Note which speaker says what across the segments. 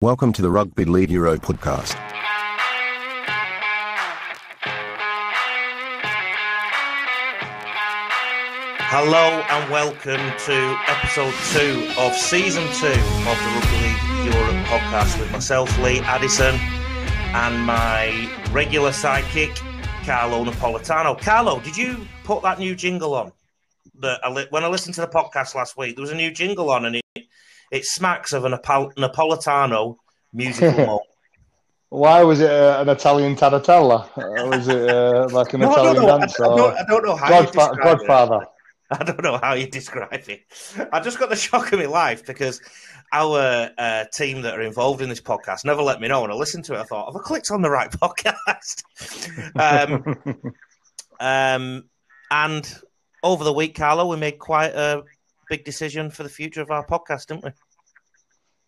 Speaker 1: Welcome to the Rugby League Euro podcast.
Speaker 2: Hello and welcome to episode two of season two of the Rugby League Europe podcast with myself, Lee Addison, and my regular sidekick, Carlo Napolitano. Carlo, did you put that new jingle on? That when I listened to the podcast last week, there was a new jingle on, and it it smacks of a Napol- Napolitano musical.
Speaker 3: Why was it uh, an Italian tarantella? Uh, was it uh, like an
Speaker 2: No, I
Speaker 3: Italian
Speaker 2: know.
Speaker 3: dance?
Speaker 2: I, I don't, I don't know how you
Speaker 3: Godfa-
Speaker 2: it.
Speaker 3: Godfather.
Speaker 2: I don't know how you describe it. I just got the shock of my life because our uh, team that are involved in this podcast never let me know. And I listened to it, I thought, have I clicked on the right podcast? um, um, and over the week, Carlo, we made quite a big decision for the future of our podcast, didn't we?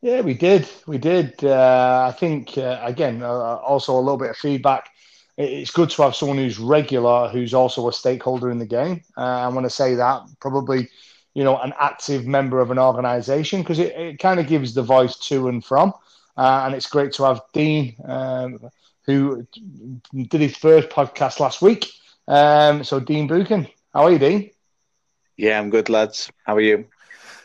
Speaker 3: Yeah, we did. We did. Uh, I think, uh, again, uh, also a little bit of feedback. It's good to have someone who's regular, who's also a stakeholder in the game. Uh, I want to say that probably, you know, an active member of an organization because it, it kind of gives the voice to and from. Uh, and it's great to have Dean, um, who did his first podcast last week. Um, so, Dean Buchan, how are you, Dean?
Speaker 4: Yeah, I'm good, lads. How are you?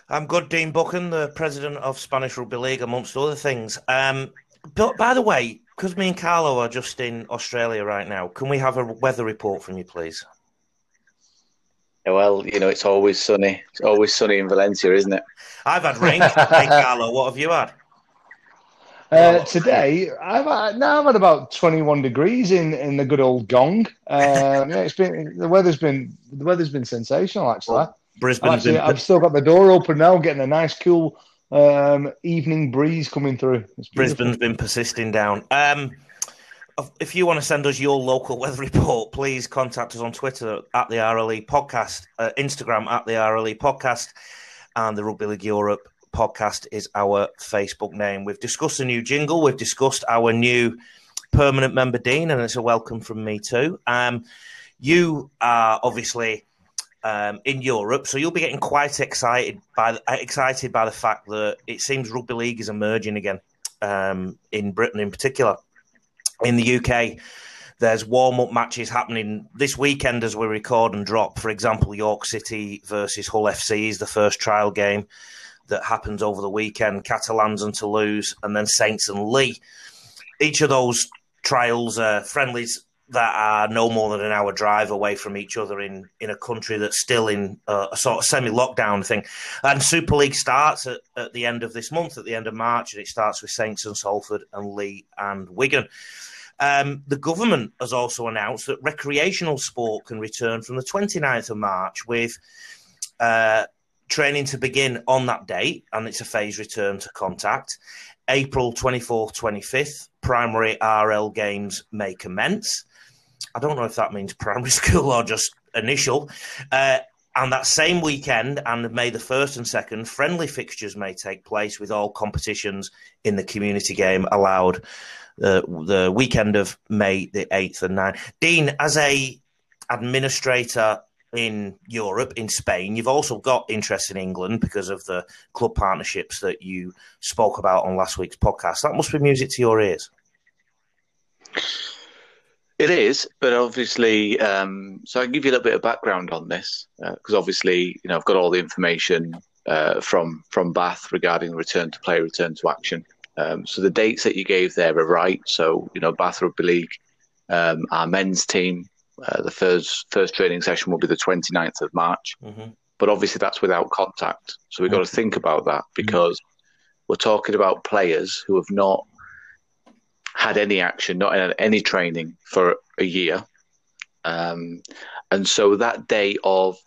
Speaker 2: I'm good, Dean Buchan, the president of Spanish Rugby League, amongst other things. Um, but by the way, because me and Carlo are just in Australia right now, can we have a weather report from you, please?
Speaker 4: Well, you know, it's always sunny. It's always sunny in Valencia, isn't it?
Speaker 2: I've had rain. hey, Carlo, what have you had?
Speaker 3: Uh, today, I've had, now I'm at about 21 degrees in, in the good old Gong. Um, yeah, it's been the weather's been the weather's been sensational actually. I'm
Speaker 2: Brisbane's
Speaker 3: actually,
Speaker 2: been.
Speaker 3: I've still got the door open now, getting a nice cool um, evening breeze coming through.
Speaker 2: Brisbane's been persisting down. Um, if you want to send us your local weather report, please contact us on Twitter at the RLE Podcast, uh, Instagram at the RLE Podcast, and the Rugby League Europe Podcast is our Facebook name. We've discussed a new jingle. We've discussed our new permanent member Dean, and it's a welcome from me too. Um, you are obviously um, in Europe, so you'll be getting quite excited by the, excited by the fact that it seems rugby league is emerging again um, in Britain, in particular. In the UK, there's warm up matches happening this weekend as we record and drop. For example, York City versus Hull FC is the first trial game that happens over the weekend. Catalans and Toulouse, and then Saints and Leigh. Each of those trials are friendlies that are no more than an hour drive away from each other in, in a country that's still in a, a sort of semi lockdown thing. And Super League starts at, at the end of this month, at the end of March, and it starts with Saints and Salford and Leigh and Wigan. Um, the government has also announced that recreational sport can return from the 29th of March with uh, training to begin on that date, and it's a phased return to contact. April 24th, 25th, primary RL games may commence. I don't know if that means primary school or just initial. Uh, and that same weekend, and May the 1st and 2nd, friendly fixtures may take place with all competitions in the community game allowed uh, the weekend of May the 8th and 9th. Dean, as a administrator in Europe, in Spain, you've also got interest in England because of the club partnerships that you spoke about on last week's podcast. That must be music to your ears.
Speaker 4: It is, but obviously, um, so I can give you a little bit of background on this because obviously, you know, I've got all the information uh, from from Bath regarding return to play, return to action. Um, so the dates that you gave there are right. So you know, Bath Rugby League, um, our men's team, uh, the first first training session will be the 29th of March.
Speaker 2: Mm-hmm.
Speaker 4: but obviously that's without contact. So we've got to think about that because we're talking about players who have not had any action, not had any training for a year. Um, and so that day of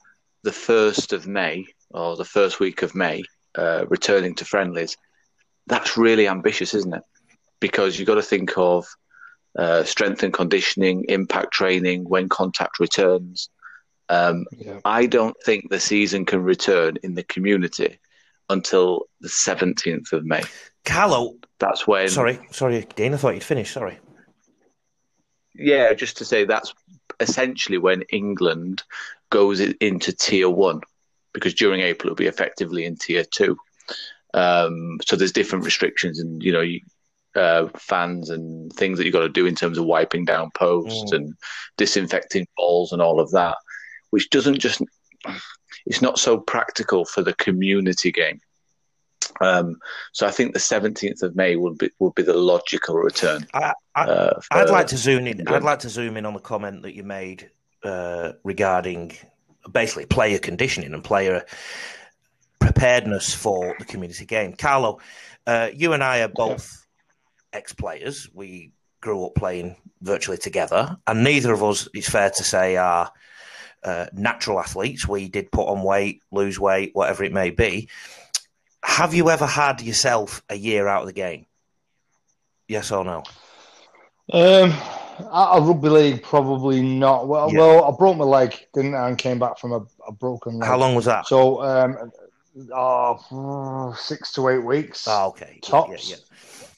Speaker 4: the 1st of May, or the first week of May, uh, returning to friendlies, that's really ambitious, isn't it? Because you've got to think of uh, strength and conditioning, impact training, when contact returns. Um,
Speaker 3: Yeah.
Speaker 4: I don't think the season can return in the community until the 17th of May.
Speaker 2: Carlo,
Speaker 4: That's when.
Speaker 2: sorry, sorry, Dean, I thought you'd finished. Sorry.
Speaker 4: Yeah, just to say that's essentially when England goes into tier one, because during April it'll be effectively in tier two. Um, so there's different restrictions, and you know, you, uh, fans and things that you've got to do in terms of wiping down posts
Speaker 2: Mm.
Speaker 4: and disinfecting balls and all of that, which doesn't just it's not so practical for the community game. Um, so I think the 17th of May would be will be the logical return.
Speaker 2: I, I,
Speaker 4: uh,
Speaker 2: I'd like to zoom in.
Speaker 4: England.
Speaker 2: I'd like to zoom in on the comment that you made uh, regarding basically player conditioning and player preparedness for the community game. Carlo, uh, you and I are both ex-players. We grew up playing virtually together, and neither of us, it's fair to say, are uh, natural athletes. We did put on weight, lose weight, whatever it may be. Have you ever had yourself a year out of the game? Yes or no?
Speaker 3: Um, at a rugby league, probably not. Well,
Speaker 2: Yeah.
Speaker 3: well, I broke my leg, didn't I, and came back from a, a broken leg.
Speaker 2: How long was that?
Speaker 3: So, um, oh, six to eight weeks.
Speaker 2: Oh, okay. Yeah,
Speaker 3: tops.
Speaker 2: Yeah,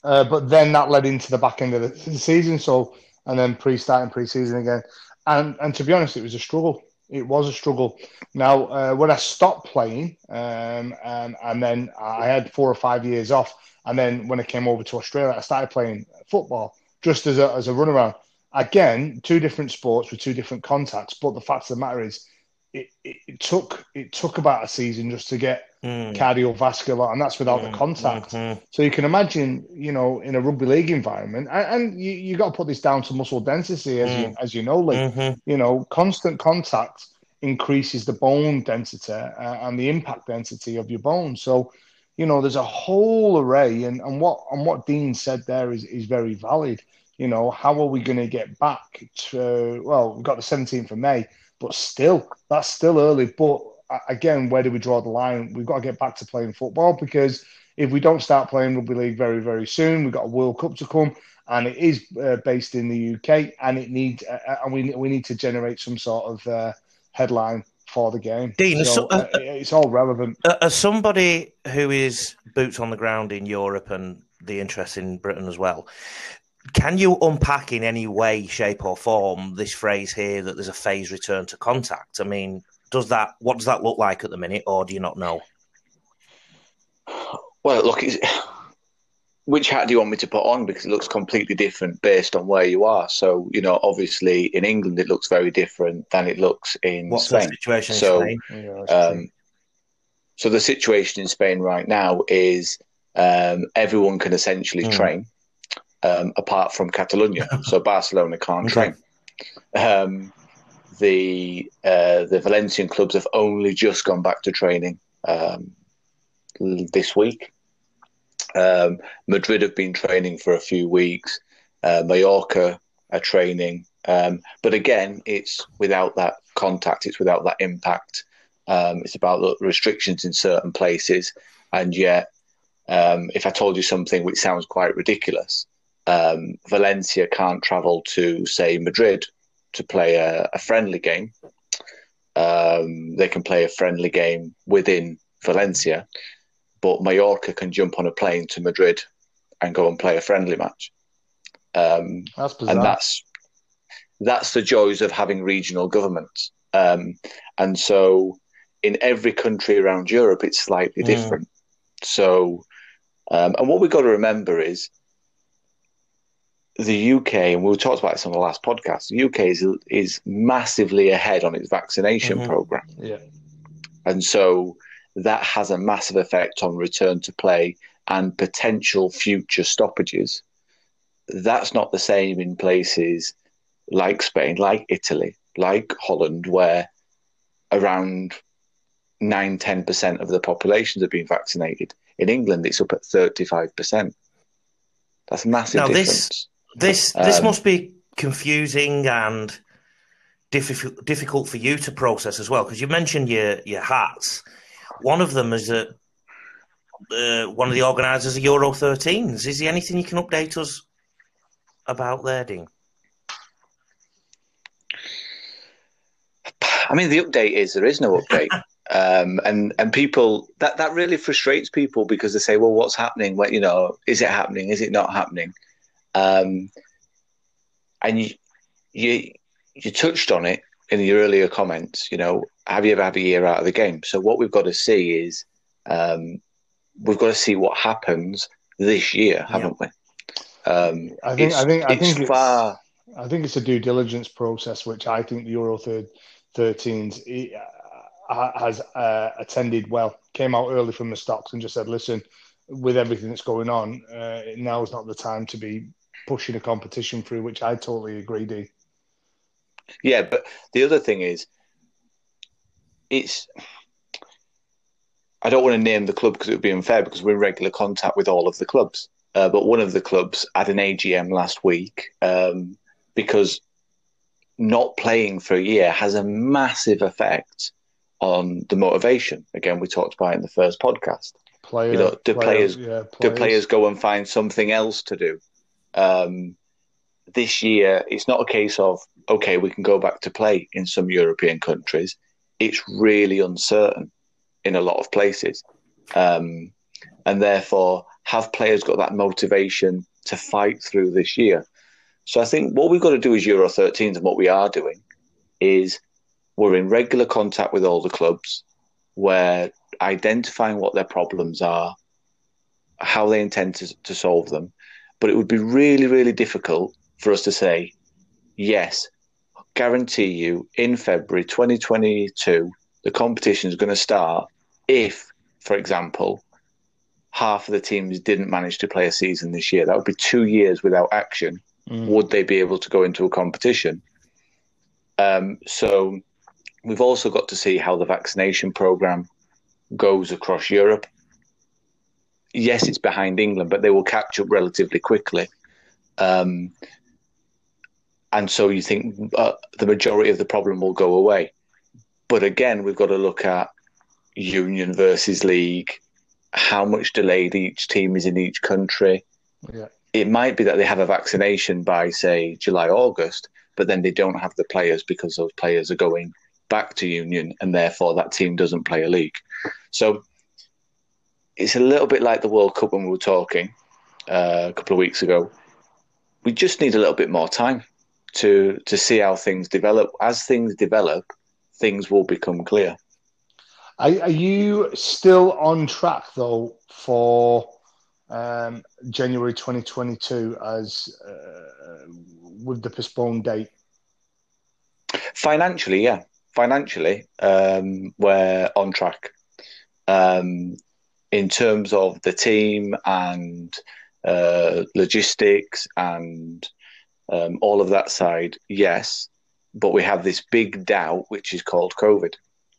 Speaker 3: Uh, but then that led into the back end of the season. So, and then pre-starting pre-season again. And and to be honest, it was a struggle. It was a struggle. Now, uh, when I stopped playing, um, and, and then I had four or five years off, and then when I came over to Australia, I started playing football just as a as a runaround. Again, two different sports with two different contacts. But the fact of the matter is, it, it, it took it took about a season just to get.
Speaker 2: Mm,
Speaker 3: cardiovascular, and that's without the
Speaker 2: mm,
Speaker 3: contact.
Speaker 2: mhm.
Speaker 3: So you can imagine, you know, in a rugby league environment, and, and you, you got to put this down to muscle density, as you as you know, like
Speaker 2: Mhm.
Speaker 3: you know, constant contact increases the bone density uh, and the impact density of your bone. So, you know, there's a whole array, and, and what and what Dean said there is is very valid. You know, how are we going to get back to? Well, we've got the 17th of May, but still, that's still early. But uh, again, where do we draw the line? We've got to get back to playing football because if we don't start playing rugby league very, very soon, we've got a World Cup to come, and it is uh, based in the UK, and it needs, uh, and we we need to generate some sort of uh, headline for the game.
Speaker 2: Dean,
Speaker 3: so,
Speaker 2: so-
Speaker 3: uh, it's all relevant.
Speaker 2: Uh, As somebody who is boots on the ground in Europe and the interest in Britain as well, can you unpack in any way, shape, or form this phrase here that there's a phase return to contact? I mean, does that what does that look like at the minute, or do you not know?
Speaker 4: Well, look, it's, which hat do you want me to put on? Because it looks completely different based on where you are. So, you know, obviously in England it looks very different than it looks in
Speaker 2: What's the
Speaker 4: Spain.
Speaker 2: situation in
Speaker 4: So,
Speaker 2: Spain?
Speaker 3: Yeah, that's true.
Speaker 4: Um, so the situation in Spain right now is um, everyone can essentially
Speaker 2: Mm.
Speaker 4: train, um, apart from Catalonia. so Barcelona can't
Speaker 2: Okay.
Speaker 4: train. Um, the uh, the Valencian clubs have only just gone back to training um, this week. Um, Madrid have been training for a few weeks. Uh, Mallorca are training, um, but again, it's without that contact. It's without that impact. Um, it's about the restrictions in certain places, and yet, um, if I told you something which sounds quite ridiculous, um, Valencia can't travel to say Madrid to play a, a friendly game. Um, they can play a friendly game within Valencia, but Mallorca can jump on a plane to Madrid and go and play a friendly match. Um,
Speaker 3: That's bizarre.
Speaker 4: and that's that's the joys of having regional governments. Um, and so, in every country around Europe, it's slightly
Speaker 2: Mm.
Speaker 4: different. So, um, and what we've got to remember is the UK, and we talked about this on the last podcast. The UK is is massively ahead on its vaccination
Speaker 2: Mhm.
Speaker 4: program.
Speaker 3: yeah.
Speaker 4: And so that has a massive effect on return to play and potential future stoppages. That's not the same in places like Spain, like Italy, like Holland, where around 9 10% of the populations have been vaccinated. In England, it's up at 35%. That's a massive
Speaker 2: Now,
Speaker 4: difference.
Speaker 2: This this
Speaker 4: Um,
Speaker 2: must be confusing and difficult difficult for you to process as well because you mentioned your your hats. One of them is that uh, one of the organisers of Euro 13s. Is there anything you can update us about there, Dean?
Speaker 4: I mean, the update is there is no update, um, and and people that that really frustrates people because they say, well, what's happening? What you know, is it happening? Is it not happening? Um, and you you you touched on it in your earlier comments. You know, have you ever had a year out of the game? So what we've got to see is um, we've got to see what happens this year, haven't we? Um,
Speaker 3: I think I think I
Speaker 4: it's
Speaker 3: think it's,
Speaker 4: far.
Speaker 3: I think it's a due diligence process, which I think the Euro 13s uh, has uh, attended well. Came out early from the stocks and just said, "Listen, with everything that's going on, uh, now is not the time to be pushing a competition through." Which I totally agree. D.
Speaker 4: Yeah, but the other thing is, it's. I don't want to name the club because it would be unfair because we're in regular contact with all of the clubs. Uh, but one of the clubs had an AGM last week um, because not playing for a year has a massive effect on the motivation. Again, we talked about it in the first podcast.
Speaker 3: Player,
Speaker 4: you know, do players,
Speaker 3: yeah,
Speaker 4: do players go and find something else to do? Um, this year, it's not a case of okay, we can go back to play in some European countries. It's really uncertain in a lot of places, um, and therefore, have players got that motivation to fight through this year? So I think what we've got to do as Euro 13s and what we are doing is we're in regular contact with all the clubs. We're identifying what their problems are, how they intend to, to solve them. But it would be really, really difficult for us to say, yes, guarantee you in February 2022, the competition is going to start if, for example, half of the teams didn't manage to play a season this year. That would be two years without action. Mm. Would they be able to go into a competition? Um, so we've also got to see how the vaccination program goes across Europe. Yes, it's behind England, but they will catch up relatively quickly. Um, and so you think uh, the majority of the problem will go away. But again, we've got to look at union versus league, how much delayed each team is in each country.
Speaker 3: Yeah.
Speaker 4: It might be that they have a vaccination by, say, July, August, but then they don't have the players because those players are going back to union and therefore that team doesn't play a league. So it's a little bit like the World Cup when we were talking uh, a couple of weeks ago. We just need a little bit more time to to see how things develop. As things develop, things will become clear.
Speaker 3: Are, are you still on track though for um, January 2022 as uh, with the postponed date?
Speaker 4: Financially, yeah. Financially, um, we're on track. Um, in terms of the team and uh, logistics and um, all of that side, yes. But we have this big doubt, which is called COVID.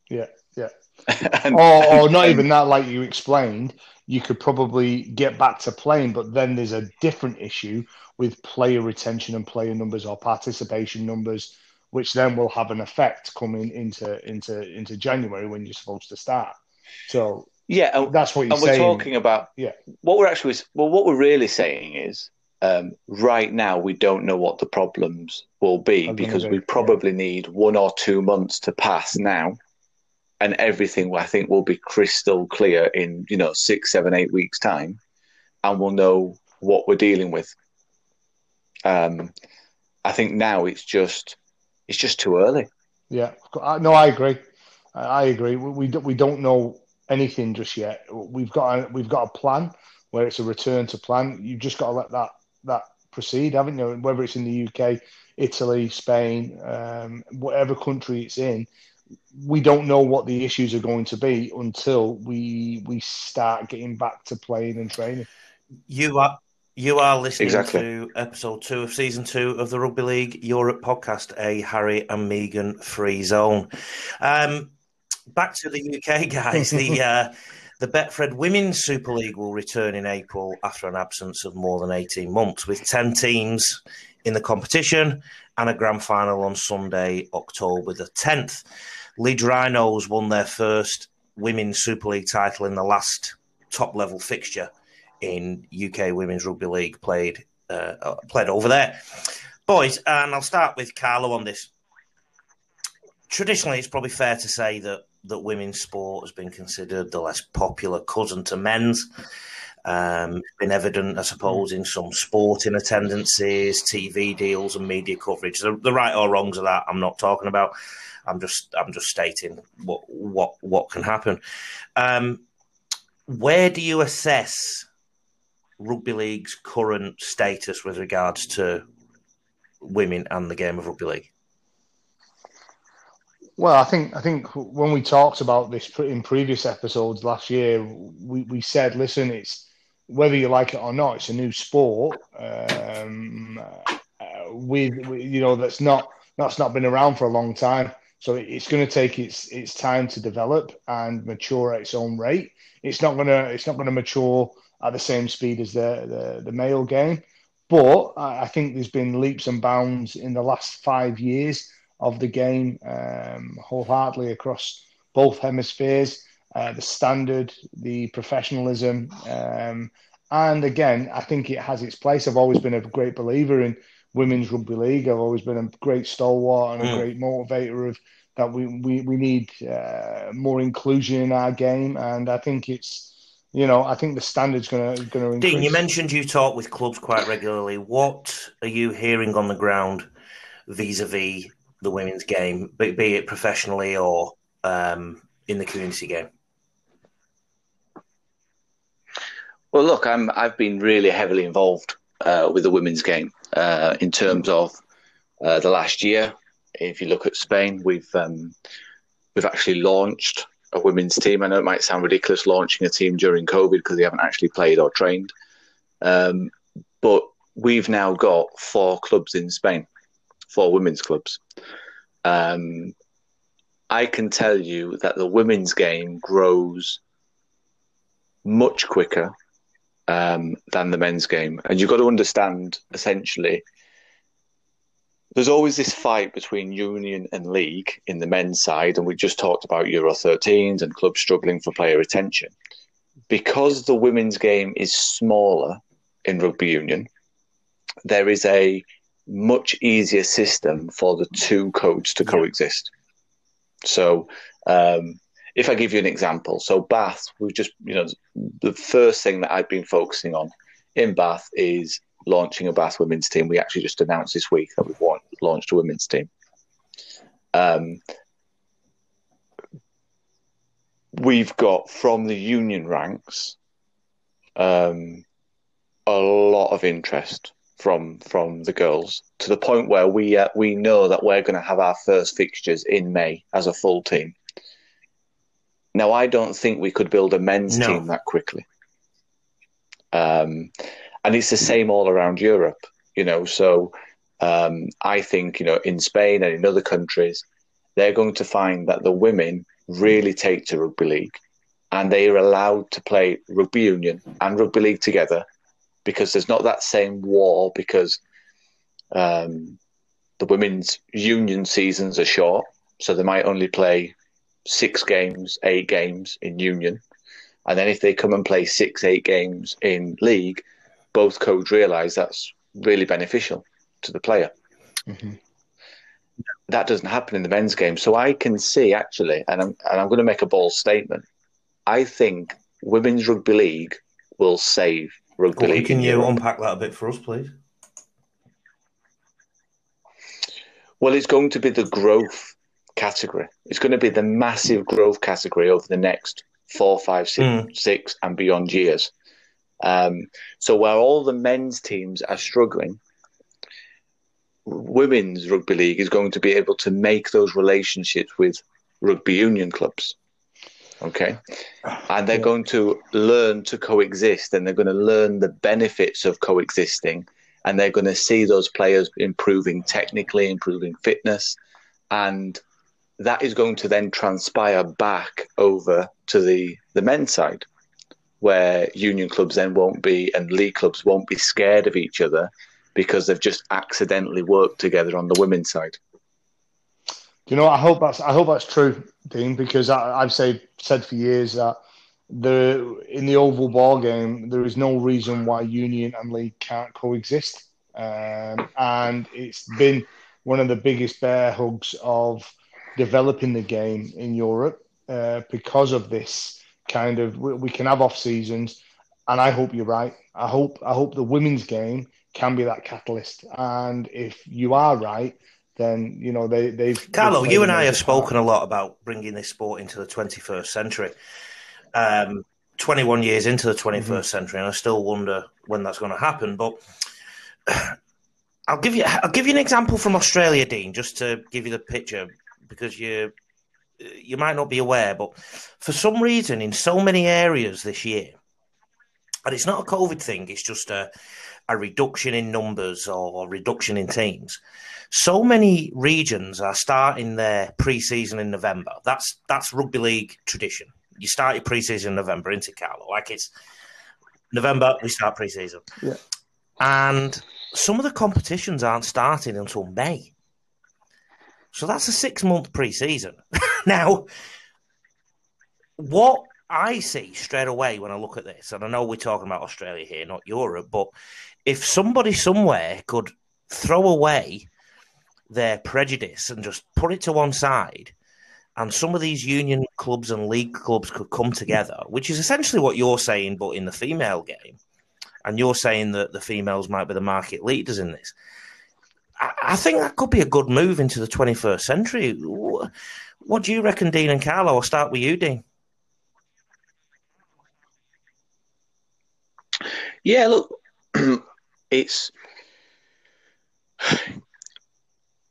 Speaker 3: Yeah, yeah. and, or, or not even that, like you explained, you could probably get back to playing, but then there's a different issue with player retention and player numbers or participation numbers, which then will have an effect coming into into into January when you're supposed to start. So
Speaker 4: yeah,
Speaker 3: and, that's what you're
Speaker 4: and we're talking about.
Speaker 3: Yeah,
Speaker 4: what we're actually well, what we're really saying is um, right now we don't know what the problems will be because we probably yeah. need one or two months to pass now and everything I think will be crystal clear in you know six, seven, eight weeks time, and we'll know what we're dealing with. Um, I think now it's just it's just too early.
Speaker 3: Yeah, no, I agree. I agree. We we don't know anything just yet. We've got a, we've got a plan where it's a return to plan. You've just got to let that that proceed, haven't you? Whether it's in the UK, Italy, Spain, um, whatever country it's in, we don't know what the issues are going to be until we we start getting back to playing and training.
Speaker 2: You are you are listening
Speaker 4: exactly.
Speaker 2: to episode two of season two of the Rugby League Europe podcast, a Harry and Meghan free zone. Um, back to the UK guys. the uh, the Betfred Women's Super League will return in April after an absence of more than eighteen months, with ten teams in the competition and a grand final on Sunday, October the tenth. Leeds Rhinos won their first Women's Super League title in the last top level fixture in UK Women's Rugby League played uh, uh, played over there. Boys, and I'll start with Carlo on this. Traditionally, it's probably fair to say that that women's sport has been considered the less popular cousin to men's. Um, it's been evident, I suppose, in some sporting attendances, TV deals, and media coverage. The, the right or wrongs of that, I'm not talking about. I'm just I'm just stating what what what can happen. Um, where do you assess rugby league's current status with regards to women and the game of rugby league?
Speaker 3: Well, I think I think when we talked about this in previous episodes last year, we, we said, listen, it's whether you like it or not, it's a new sport um, uh, with, with you know that's not that's not been around for a long time. So it's going to take its its time to develop and mature at its own rate. It's not gonna it's not gonna mature at the same speed as the the, the male game, but I think there's been leaps and bounds in the last five years of the game, um, wholeheartedly across both hemispheres. Uh, the standard, the professionalism, um, and again, I think it has its place. I've always been a great believer in women's rugby league. I've always been a great stalwart and a mm. great motivator of that. We we we need uh, more inclusion in our game, and I think it's. You know, I think the standard's going to going to increase.
Speaker 2: Dean, you mentioned you talk with clubs quite regularly. What are you hearing on the ground vis-a-vis the women's game, be, be it professionally or um, in the community game?
Speaker 4: Well, look, I'm I've been really heavily involved uh, with the women's game uh, in terms of uh, the last year. If you look at Spain, we've um, we've actually launched a women's team. I know it might sound ridiculous launching a team during COVID because they haven't actually played or trained, um, but we've now got four clubs in Spain for women's clubs. Um, I can tell you that the women's game grows much quicker um, than the men's game. And you've got to understand essentially, there's always this fight between union and league in the men's side. And we just talked about Euro 13s and clubs struggling for player retention. Because the women's game is smaller in rugby union, there is a much easier system for the two codes to coexist. So, um, if I give you an example, so Bath, we've just, you know, the first thing that I've been focusing on in Bath is launching a Bath women's team. We actually just announced this week that we've launched a women's team. Um, we've got from the union ranks um, a lot of interest from from the girls to the point where we uh, we know that we're going to have our first fixtures in May as a full team. Now, I don't think we could build a men's no. team that quickly, um, and it's the same all around Europe. You know, so um, I think you know in Spain and in other countries, they're going to find that the women really take to rugby league, and they are allowed to play rugby union and rugby league together because there's not that same war because um, the women's union seasons are short, so they might only play six games, eight games in union, and then if they come and play six, eight games in league, both codes realise that's really beneficial to the player. Mm-hmm. That doesn't happen in the men's game, so I can see actually, and I'm and I'm going to make a bold statement. I think women's rugby league will save rugby well, league.
Speaker 2: Can you unpack that a bit for us, please?
Speaker 4: Well, it's going to be the growth category. It's going to be the massive growth category over the next four, five, six, mm. six and beyond years. Um, so where all the men's teams are struggling, women's rugby league is going to be able to make those relationships with rugby union clubs. Okay. Ah, and they're going to learn to coexist and they're going to learn the benefits of coexisting. And they're going to see those players improving technically, improving fitness. And that is going to then transpire back over to the, the men's side, where union clubs then won't be and league clubs won't be scared of each other because they've just accidentally worked together on the women's side.
Speaker 3: You know, I hope that's I hope that's true, Dean, because I, have said said for years that the in the oval ball game there is no reason why union and league can't coexist, um, and it's been one of the biggest bear hugs of developing the game in Europe uh, because of this kind of we, we can have off seasons, and I hope you're right. I hope I hope the women's game can be that catalyst, and if you are right then you know they they've.
Speaker 2: Carlo, you and I have spoken a lot about bringing this sport into the 21st century. Um, 21 years into the 21st mm-hmm. century, and I still wonder when that's going to happen. But I'll give you I'll give you an example from Australia, Dean, just to give you the picture, because you you might not be aware, but for some reason, in so many areas this year, and it's not a COVID thing, it's just a, a reduction in numbers or reduction in teams. So many regions are starting their pre-season in November. That's that's rugby league tradition. You start your pre-season in November into Carlo, like it's November we start pre-season.
Speaker 3: Yeah.
Speaker 2: And some of the competitions aren't starting until May. So that's a six month pre season. now, what I see straight away when I look at this, and I know we're talking about Australia here, not Europe, but if somebody somewhere could throw away their prejudice and just put it to one side, and some of these union clubs and league clubs could come together, which is essentially what you're saying, but in the female game, and you're saying that the females might be the market leaders in this. I, think that could be a good move into the 21st century. What do you reckon, Dean and Carlo? I'll start with you, Dean.
Speaker 4: Yeah, look, it's.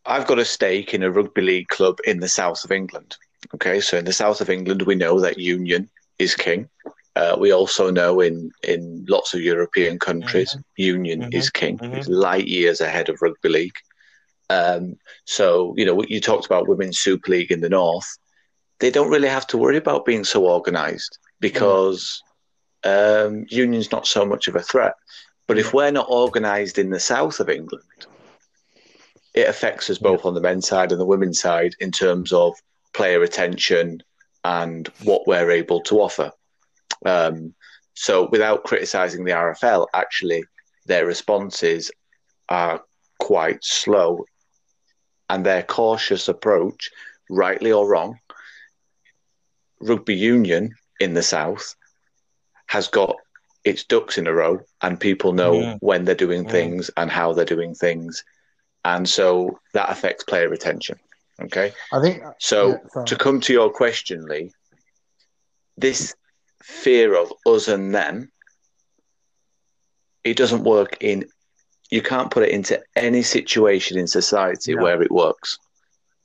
Speaker 4: I've got a stake in a rugby league club in the south of England. Okay, so in the south of England, we know that union is king. Uh, we also know in, in lots of European countries, mm-hmm. union mm-hmm. is king. Mm-hmm. It's light years ahead of rugby league. Um, so, you know, you talked about Women's Super League in the North. They don't really have to worry about being so organised because um, union's not so much of a threat. But if we're not organised in the south of England, it affects us both on the men's side and the women's side in terms of player retention and what we're able to offer. Um, so, without criticising the RFL, actually, their responses are quite slow, and their cautious approach, rightly or wrong, rugby union in the south has got its ducks in a row, and people know yeah. when they're doing yeah. things and how they're doing things, and so that affects player retention. Okay,
Speaker 3: I think
Speaker 4: so. Yeah, to come to your question, Lee, this fear of us and them, it doesn't work in. You can't put it into any situation in society no. where it works,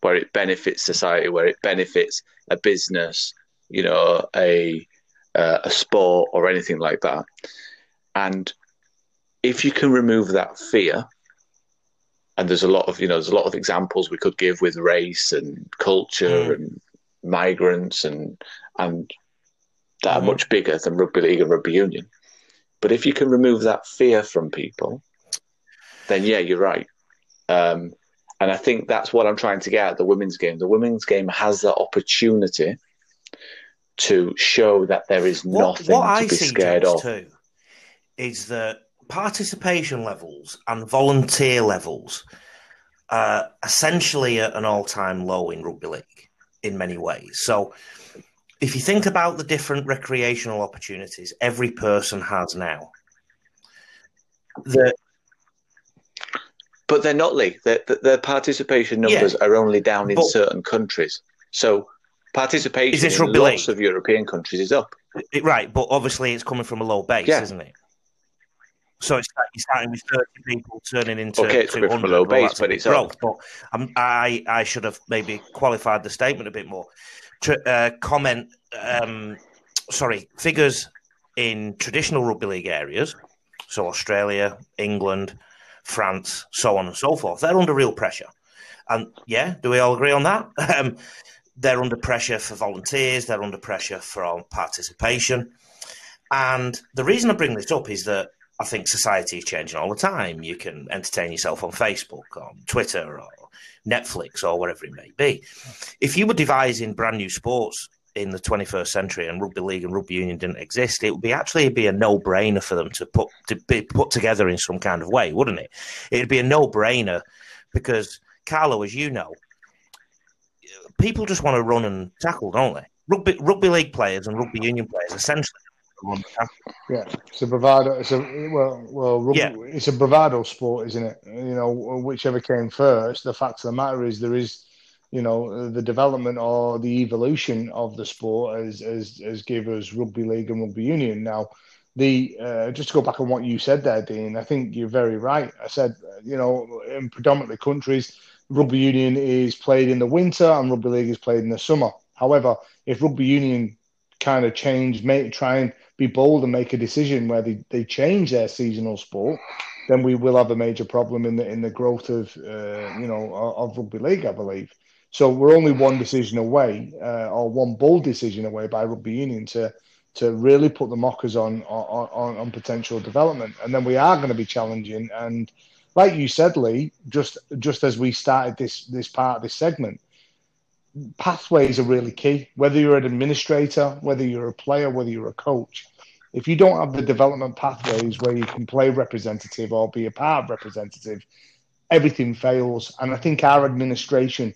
Speaker 4: where it benefits society, where it benefits a business, you know, a uh, a sport or anything like that. And if you can remove that fear, and there's a lot of you know there's a lot of examples we could give with race and culture mm. and migrants and and that mm-hmm. are much bigger than rugby league and rugby union. But if you can remove that fear from people, then yeah, you're right. Um, and I think that's what I'm trying to get at the women's game. The women's game has the opportunity to show that there is what, nothing what to I be scared of. Too,
Speaker 2: is that participation levels and volunteer levels are essentially at an all-time low in rugby league in many ways. So if you think about the different recreational opportunities every person has now, the
Speaker 4: but they're not Lee. Their, their participation numbers yeah, are only down in certain countries. So participation in lots league? of European countries is up.
Speaker 2: It, right, but obviously it's coming from a low base, yeah. isn't it? So it's you're starting with 30 people turning into
Speaker 4: okay, it's coming from a low base, but it's growth. Up.
Speaker 2: But um, I I should have maybe qualified the statement a bit more uh, comment, um, sorry, figures in traditional rugby league areas, so Australia, England, France, so on and so forth, they're under real pressure. And yeah, do we all agree on that? Um, they're under pressure for volunteers, they're under pressure for participation. And the reason I bring this up is that I think society is changing all the time. You can entertain yourself on Facebook, on Twitter, or Netflix or whatever it may be. If you were devising brand new sports in the 21st century and rugby league and rugby union didn't exist, it would be actually be a no brainer for them to put to be put together in some kind of way, wouldn't it? It'd be a no brainer because Carlo, as you know, people just want to run and tackle, don't they? Rugby rugby league players and rugby union players essentially
Speaker 3: yeah, it's a bravado. It's a well, well, rugby, yeah. it's a bravado sport, isn't it? You know, whichever came first. The fact of the matter is, there is you know the development or the evolution of the sport as as as gave us rugby league and rugby union. Now, the uh, just to go back on what you said there, Dean, I think you're very right. I said you know in predominantly countries, rugby union is played in the winter and rugby league is played in the summer. However, if rugby union kind of change, make try and be bold and make a decision where they, they change their seasonal sport, then we will have a major problem in the in the growth of uh, you know of rugby league, I believe. So we're only one decision away, uh, or one bold decision away by rugby union to to really put the mockers on on, on, on potential development, and then we are going to be challenging. And like you said, Lee, just just as we started this this part of this segment, pathways are really key. Whether you're an administrator, whether you're a player, whether you're a coach, if you don't have the development pathways where you can play representative or be a part of representative, everything fails. And I think our administration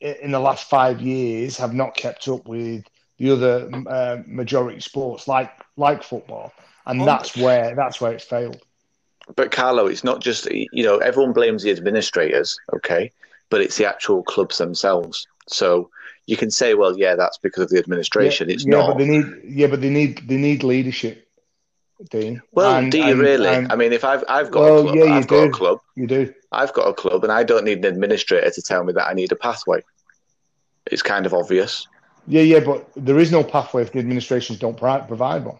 Speaker 3: in the last five years have not kept up with the other uh, majority sports like like football, and oh. that's where that's where it's failed.
Speaker 4: But Carlo, it's not just you know everyone blames the administrators, okay, but it's the actual clubs themselves. So you can say, well, yeah, that's because of the administration.
Speaker 3: Yeah,
Speaker 4: it's
Speaker 3: yeah,
Speaker 4: not.
Speaker 3: But they need, yeah, but they need they need leadership, Dean.
Speaker 4: Well, and, do you and, really? And, I mean, if I've I've got well, a club, yeah, I've got a club.
Speaker 3: You do.
Speaker 4: I've got a club, and I don't need an administrator to tell me that I need a pathway. It's kind of obvious.
Speaker 3: Yeah, yeah, but there is no pathway if the administrations don't provide one.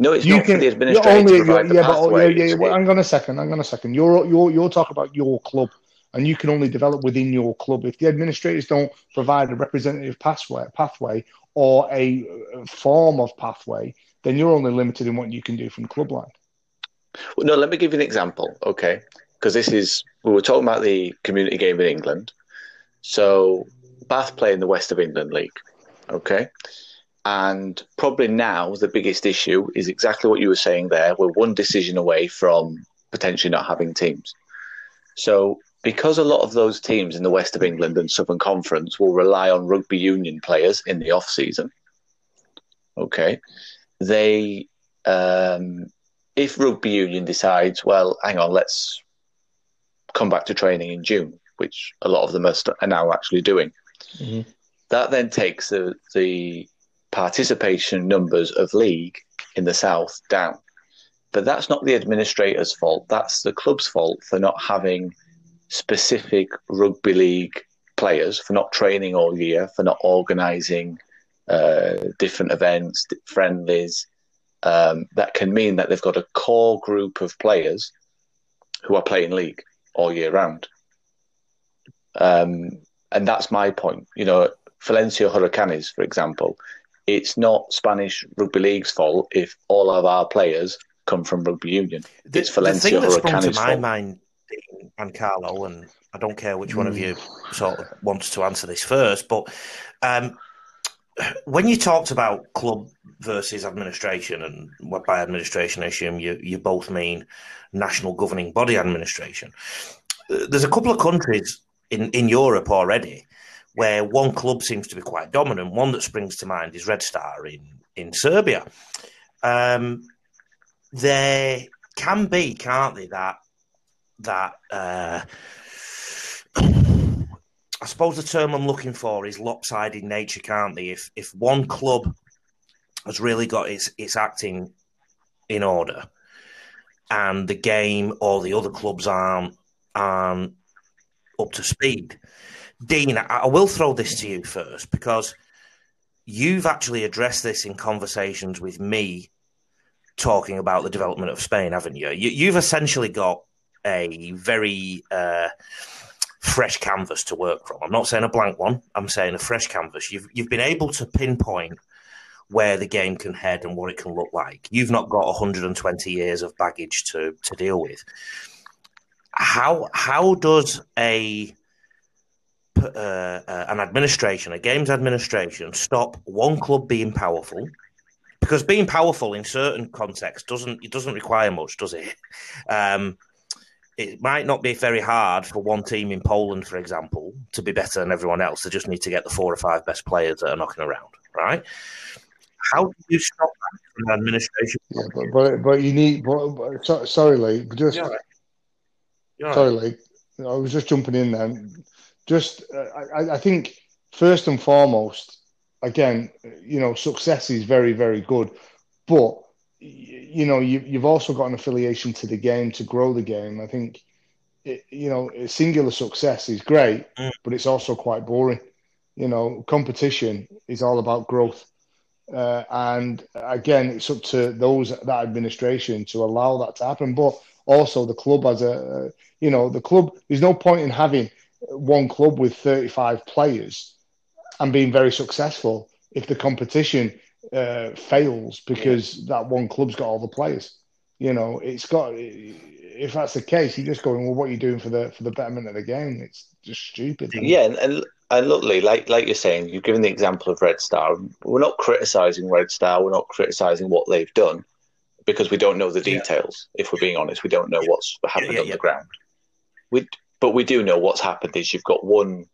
Speaker 4: No, it's you not can, for the administrator only, to provide the
Speaker 3: yeah, oh,
Speaker 4: pathway.
Speaker 3: But, yeah, yeah, well, hang on a second. Hang on a second. You're you're you're talking about your club and you can only develop within your club. If the administrators don't provide a representative pathway, pathway or a uh, form of pathway, then you're only limited in what you can do from clubline.
Speaker 4: Well, no, let me give you an example, okay? Because this is we were talking about the community game in England. So Bath play in the West of England League, okay? And probably now the biggest issue is exactly what you were saying there. We're one decision away from potentially not having teams. So because a lot of those teams in the West of England and Southern Conference will rely on rugby union players in the off season. Okay, they um, if rugby union decides, well, hang on, let's come back to training in June, which a lot of them are, st- are now actually doing. Mm-hmm. That then takes the, the participation numbers of league in the south down. But that's not the administrator's fault. That's the club's fault for not having specific rugby league players for not training all year, for not organising uh, different events, friendlies. Um, that can mean that they've got a core group of players who are playing league all year round. Um, and that's my point. You know, Valencia Huracanes, for example, it's not Spanish rugby league's fault if all of our players come from rugby union.
Speaker 2: The,
Speaker 4: it's Valencia
Speaker 2: the thing that's
Speaker 4: Huracanes'
Speaker 2: to my
Speaker 4: fault.
Speaker 2: mind and Carlo, and I don't care which one of you sort of wants to answer this first, but um, when you talked about club versus administration, and by administration I assume you, you both mean national governing body administration, there's a couple of countries in, in Europe already where one club seems to be quite dominant. One that springs to mind is Red Star in, in Serbia. Um, there can be, can't they, that that uh, I suppose the term I'm looking for is lopsided nature, can't they? If if one club has really got its its acting in order, and the game or the other clubs aren't aren't up to speed. Dean, I, will throw this to you first because you've actually addressed this in conversations with me talking about the development of Spain, haven't you? you have essentially got a very uh, fresh canvas to work from. I'm not saying a blank one. I'm saying a fresh canvas. You've you've been able to pinpoint where the game can head and what it can look like. You've not got 120 years of baggage to to deal with. How how does a uh, uh, an administration, a games administration, stop one club being powerful? Because being powerful in certain contexts doesn't it doesn't require much, does it? Um, it might not be very hard for one team in Poland, for example, to be better than everyone else. They just need to get the four or five best players that are knocking around, right? How do you stop that from an administration?
Speaker 3: Yeah, but, but, but you need. But, but, so, sorry, Lee. Just
Speaker 2: right.
Speaker 3: sorry, Lee. I was just jumping in there. Just uh, I, I think first and foremost, again, you know, success is very very good, but you know you, you've also got an affiliation to the game to grow the game. I think it, you know singular success is great,
Speaker 2: Mm.
Speaker 3: but it's also quite boring. You know, competition is all about growth. Uh, and again, it's up to those that administration to allow that to happen. But also, the club as a, you know, the club. There's no point in having one club with 35 players and being very successful if the competition uh, fails because that one club's got all the players. You know, it's got. If that's the case, you're just going, well, what are you doing for the for the betterment of the game? It's just stupid. it?
Speaker 4: Yeah, and, and and look, like like you're saying, you've given the example of Red Star. We're not criticising Red Star. We're not criticising what they've done because we don't know the
Speaker 2: Yeah.
Speaker 4: details. If we're being honest, we don't know what's happened
Speaker 2: yeah,
Speaker 4: on
Speaker 2: yeah.
Speaker 4: the ground. We, but we do know what's happened is you've got one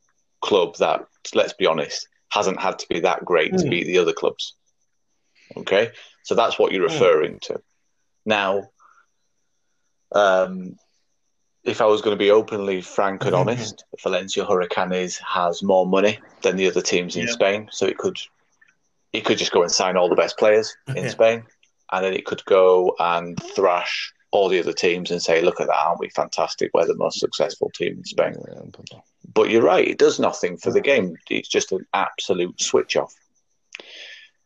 Speaker 4: club that, let's be honest, hasn't had to be that great to
Speaker 2: Mm.
Speaker 4: beat the other clubs. Okay, so that's what you're
Speaker 2: Mm.
Speaker 4: referring to. Now, um, if I was going to be openly frank and honest, Valencia Hurricanes has more money than the other teams in
Speaker 2: Yeah.
Speaker 4: Spain, so it could it could just go and sign all the best players in Spain, and then it could go and thrash all the other teams and say, "Look at that, aren't we fantastic? We're the most successful team in Spain." But you're right; it does nothing for the game. It's just an absolute switch off.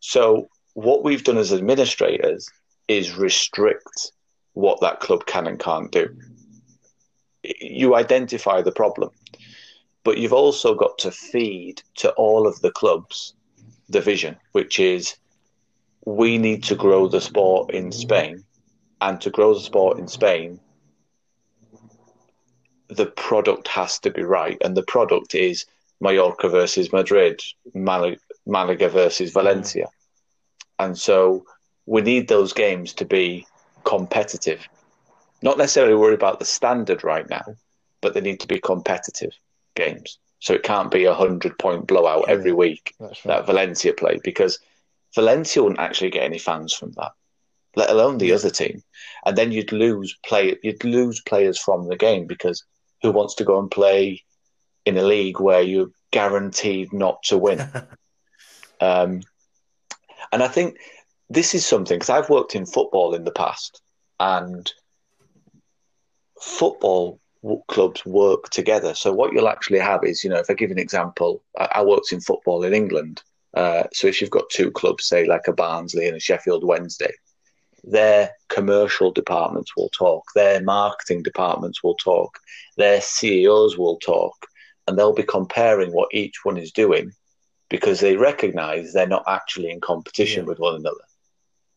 Speaker 4: So what we've done as administrators is restrict what that club can and can't do. You identify the problem, but you've also got to feed to all of the clubs the vision, which is we need to grow the sport in Spain, and to grow the sport in Spain, the product has to be right, and the product is Mallorca versus Madrid, Mal- Malaga versus Valencia, mm. and so we need those games to be competitive. Not necessarily worry about the standard right now, but they need to be competitive games. So it can't be a hundred point blowout every week
Speaker 3: right.
Speaker 4: that Valencia play because Valencia wouldn't actually get any fans from that, let alone the other team. And then you'd lose play you'd lose players from the game because who wants to go and play in a league where you're guaranteed not to win? um, and I think this is something because I've worked in football in the past, and football clubs work together. So what you'll actually have is, you know, if I give an example, I, I worked in football in England. Uh, so if you've got two clubs, say like a Barnsley and a Sheffield Wednesday, their commercial departments will talk, their marketing departments will talk, their CEOs will talk, and they'll be comparing what each one is doing because they recognise they're not actually in competition
Speaker 2: Yeah.
Speaker 4: with one another.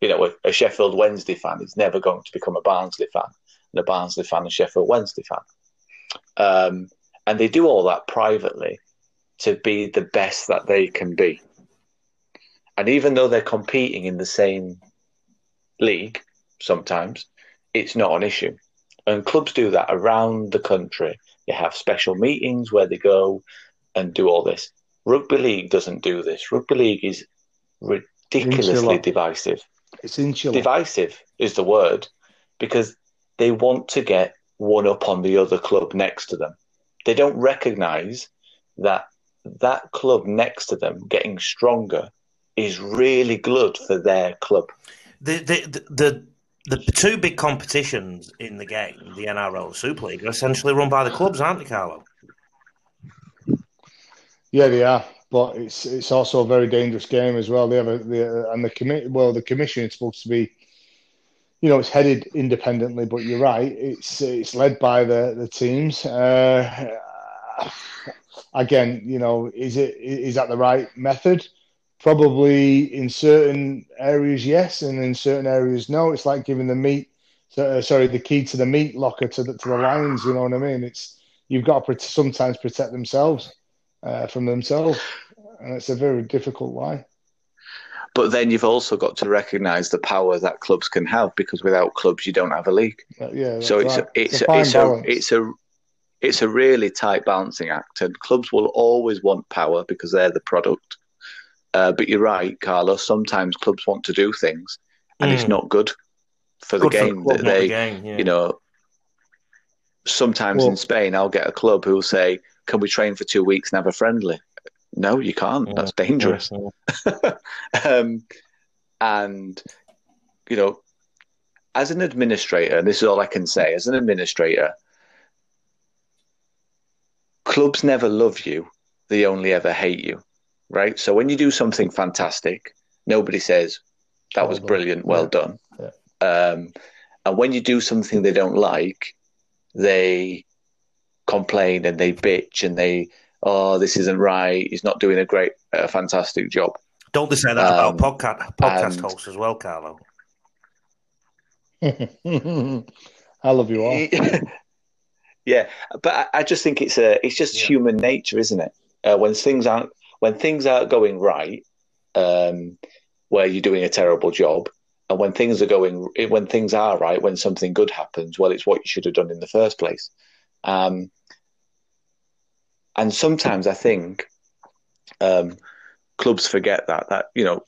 Speaker 4: You know, a, a Sheffield Wednesday fan is never going to become a Barnsley fan, and a Barnsley fan a Sheffield Wednesday fan. Um, and they do all that privately to be the best that they can be. And even though they're competing in the same league, sometimes it's not an issue. And clubs do that around the country. They have special meetings where they go and do all this. Rugby league doesn't do this. Rugby league is ridiculously
Speaker 3: Insular.
Speaker 4: divisive.
Speaker 3: It's insular.
Speaker 4: Divisive is the word because they want to get one up on the other club next to them. They don't recognize that that club next to them getting stronger is really good for their club.
Speaker 2: The the the the, two big competitions in the game, the NRL and Super League, are essentially run by the clubs, aren't they, Carlo?
Speaker 3: Yeah, they are, but it's it's also a very dangerous game as well. They have a the and the commit well, the commission is supposed to be, you know, it's headed independently, but you're right, it's it's led by the the teams. Uh, again, you know, is it is that the right method? Probably in certain areas, yes, and in certain areas, no. It's like giving the meat, uh, sorry, the key to the meat locker to the to the lions. You know what I mean? It's you've got to sometimes protect themselves uh, from themselves, and it's a very difficult lie.
Speaker 4: But then you've also got to recognise the power that clubs can have because without clubs you don't have a league.
Speaker 3: Uh, yeah,
Speaker 4: so it's
Speaker 3: right.
Speaker 4: a, it's
Speaker 3: a,
Speaker 4: it's a, it's a it's a really tight balancing act, and clubs will always want power because they're the product. Uh, but you're right, Carlos. Sometimes clubs want to do things, and it's
Speaker 2: Mm.
Speaker 4: not good for the
Speaker 2: Good for
Speaker 4: game
Speaker 2: club,
Speaker 4: that
Speaker 2: not the
Speaker 4: they,
Speaker 2: game, yeah.
Speaker 4: you know. sometimes
Speaker 3: Well-
Speaker 4: in Spain, I'll get a club who will say, "Can we train for two weeks and have a friendly?" No, you can't.
Speaker 2: Mm.
Speaker 4: That's dangerous. um, and you know, as an administrator, and this is all I can say, as an administrator, clubs never love you; they only ever hate you, right? So when you do something fantastic, nobody says that
Speaker 3: Well
Speaker 4: was
Speaker 3: done."
Speaker 4: brilliant, well
Speaker 3: Yeah.
Speaker 4: done.
Speaker 3: Yeah.
Speaker 4: Um, and when you do something they don't like, they complain and they bitch and they, oh, this isn't right. He's not doing a great, a fantastic job.
Speaker 2: Don't they say that
Speaker 4: Um,
Speaker 2: about podcast podcast
Speaker 4: and-
Speaker 2: hosts as well, Carlo?
Speaker 3: I love you all.
Speaker 4: yeah, but I, I just think it's a, it's just
Speaker 2: Yeah.
Speaker 4: human nature, isn't it? Uh, when things aren't, when things aren't going right, um, where you're doing a terrible job, and when things are going, when things are right, when something good happens, well, it's what you should have done in the first place. Um, and sometimes I think um, clubs forget that that you know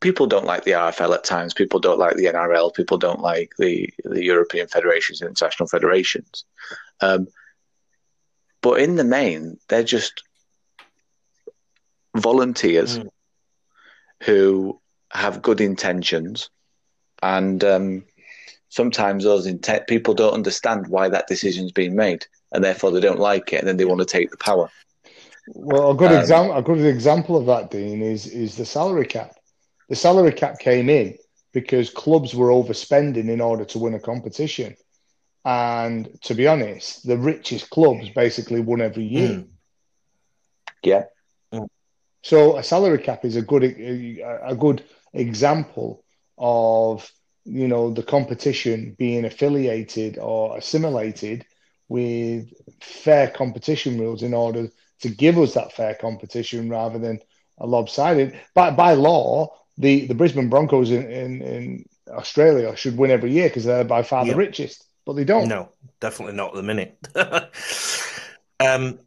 Speaker 4: people don't like the RFL at times, people don't like the NRL, people don't like the the European federations, international federations. Um, but in the main, they're just volunteers
Speaker 2: Mm.
Speaker 4: who have good intentions, and um, sometimes those intent people don't understand why that decision's been made, and therefore they don't like it, and then they want to take the power.
Speaker 3: Well, a good
Speaker 4: Um,
Speaker 3: example, a good example of that, Dean, is is the salary cap. The salary cap came in because clubs were overspending in order to win a competition, and to be honest, the richest clubs basically won every year.
Speaker 4: Yeah,
Speaker 3: So a salary cap is a good a, good example of you know the competition being affiliated or assimilated with fair competition rules in order to give us that fair competition rather than a lopsided. By by law, the, the Brisbane Broncos in, in, in Australia should win every year because they're by far
Speaker 2: Yep.
Speaker 3: the richest, but they don't.
Speaker 2: No, definitely not at the minute. um,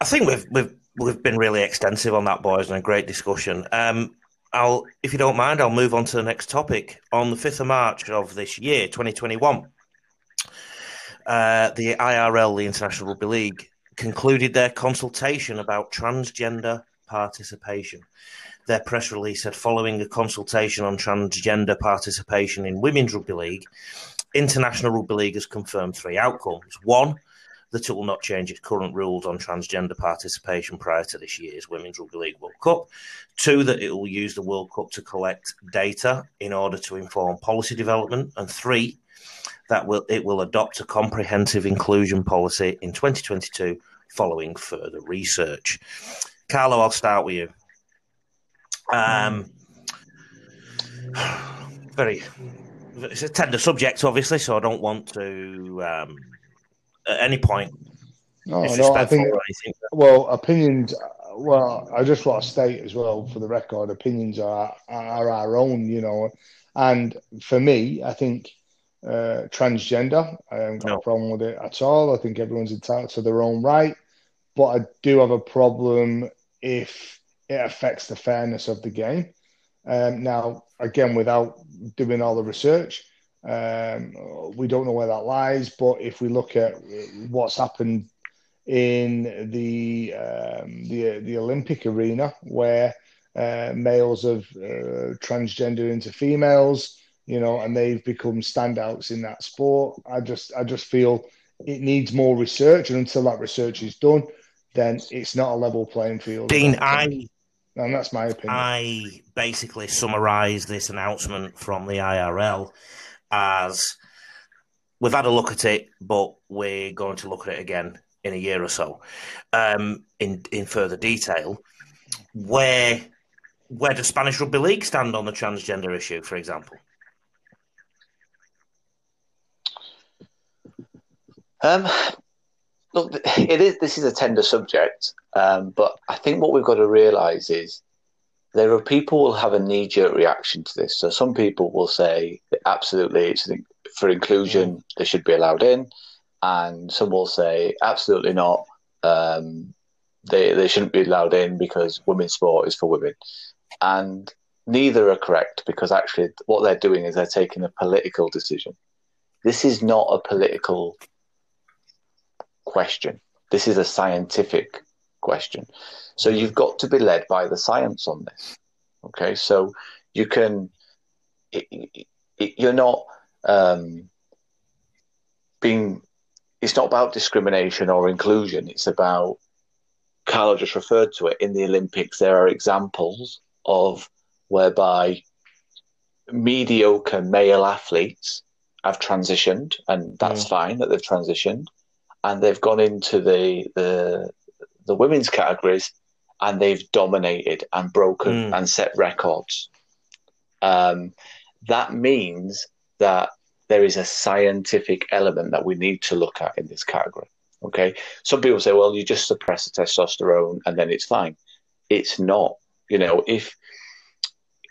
Speaker 2: I think we've we've we've been really extensive on that, boys, and a great discussion. Um, I'll, if you don't mind, I'll move on to the next topic. On the fifth of March of this year, 2021, uh, the IRL, the International Rugby League, concluded their consultation about transgender participation. Their press release said, following a consultation on transgender participation in Women's Rugby League, International Rugby League has confirmed three outcomes. One, that it will not change its current rules on transgender participation prior to this year's Women's Rugby League World Cup. Two, that it will use the World Cup to collect data in order to inform policy development. And three, that will it will adopt a comprehensive inclusion policy in 2022 following further research. Carlo, I'll start with you. Um, very, it's a tender subject, obviously, so I don't want to um, at any point
Speaker 3: No, no, I think. Well, opinions. Well, I just want to state as well, for the record, opinions are are our own, you know. And for me, I think uh, transgender. I haven't got
Speaker 2: No.
Speaker 3: a problem with it at all. I think everyone's entitled to their own right, but I do have a problem if it affects the fairness of the game. Um, now, again, without doing all the research, um, we don't know where that lies. But if we look at what's happened in the um, the the Olympic arena, where uh, males have uh, transgender into females, you know, and they've become standouts in that sport. I just I just feel it needs more research, and until that research is done, then it's not a level playing field.
Speaker 2: Dean,
Speaker 3: I.
Speaker 2: I
Speaker 3: and that's my opinion.
Speaker 2: I basically summarised this announcement from the IRL as we've had a look at it, but we're going to look at it again in a year or so um, in in further detail. Where where does Spanish Rugby League stand on the transgender issue, for example?
Speaker 4: Um, look, it is. This is a tender subject, um, but I think what we've got to realise is there are people who will have a knee jerk reaction to this. So some people will say absolutely, it's for inclusion, they should be allowed in, and some will say absolutely not. Um, they they shouldn't be allowed in because women's sport is for women, and neither are correct because actually what they're doing is they're taking a political decision. This is not a political question. This is a scientific question. So you've got to be led by the science on this. Okay, so you can, it, it, you're not um, being, it's not about discrimination or inclusion. It's about, Carlo just referred to it, in the Olympics, there are examples of whereby mediocre male athletes have transitioned, and that's mm. fine that they've transitioned, and they've gone into the the the women's categories, and they've dominated and broken mm. and set records. Um, that means that there is a scientific element that we need to look at in this category. Okay, some people say, well, you just suppress the testosterone and then it's fine. It's not. You know, if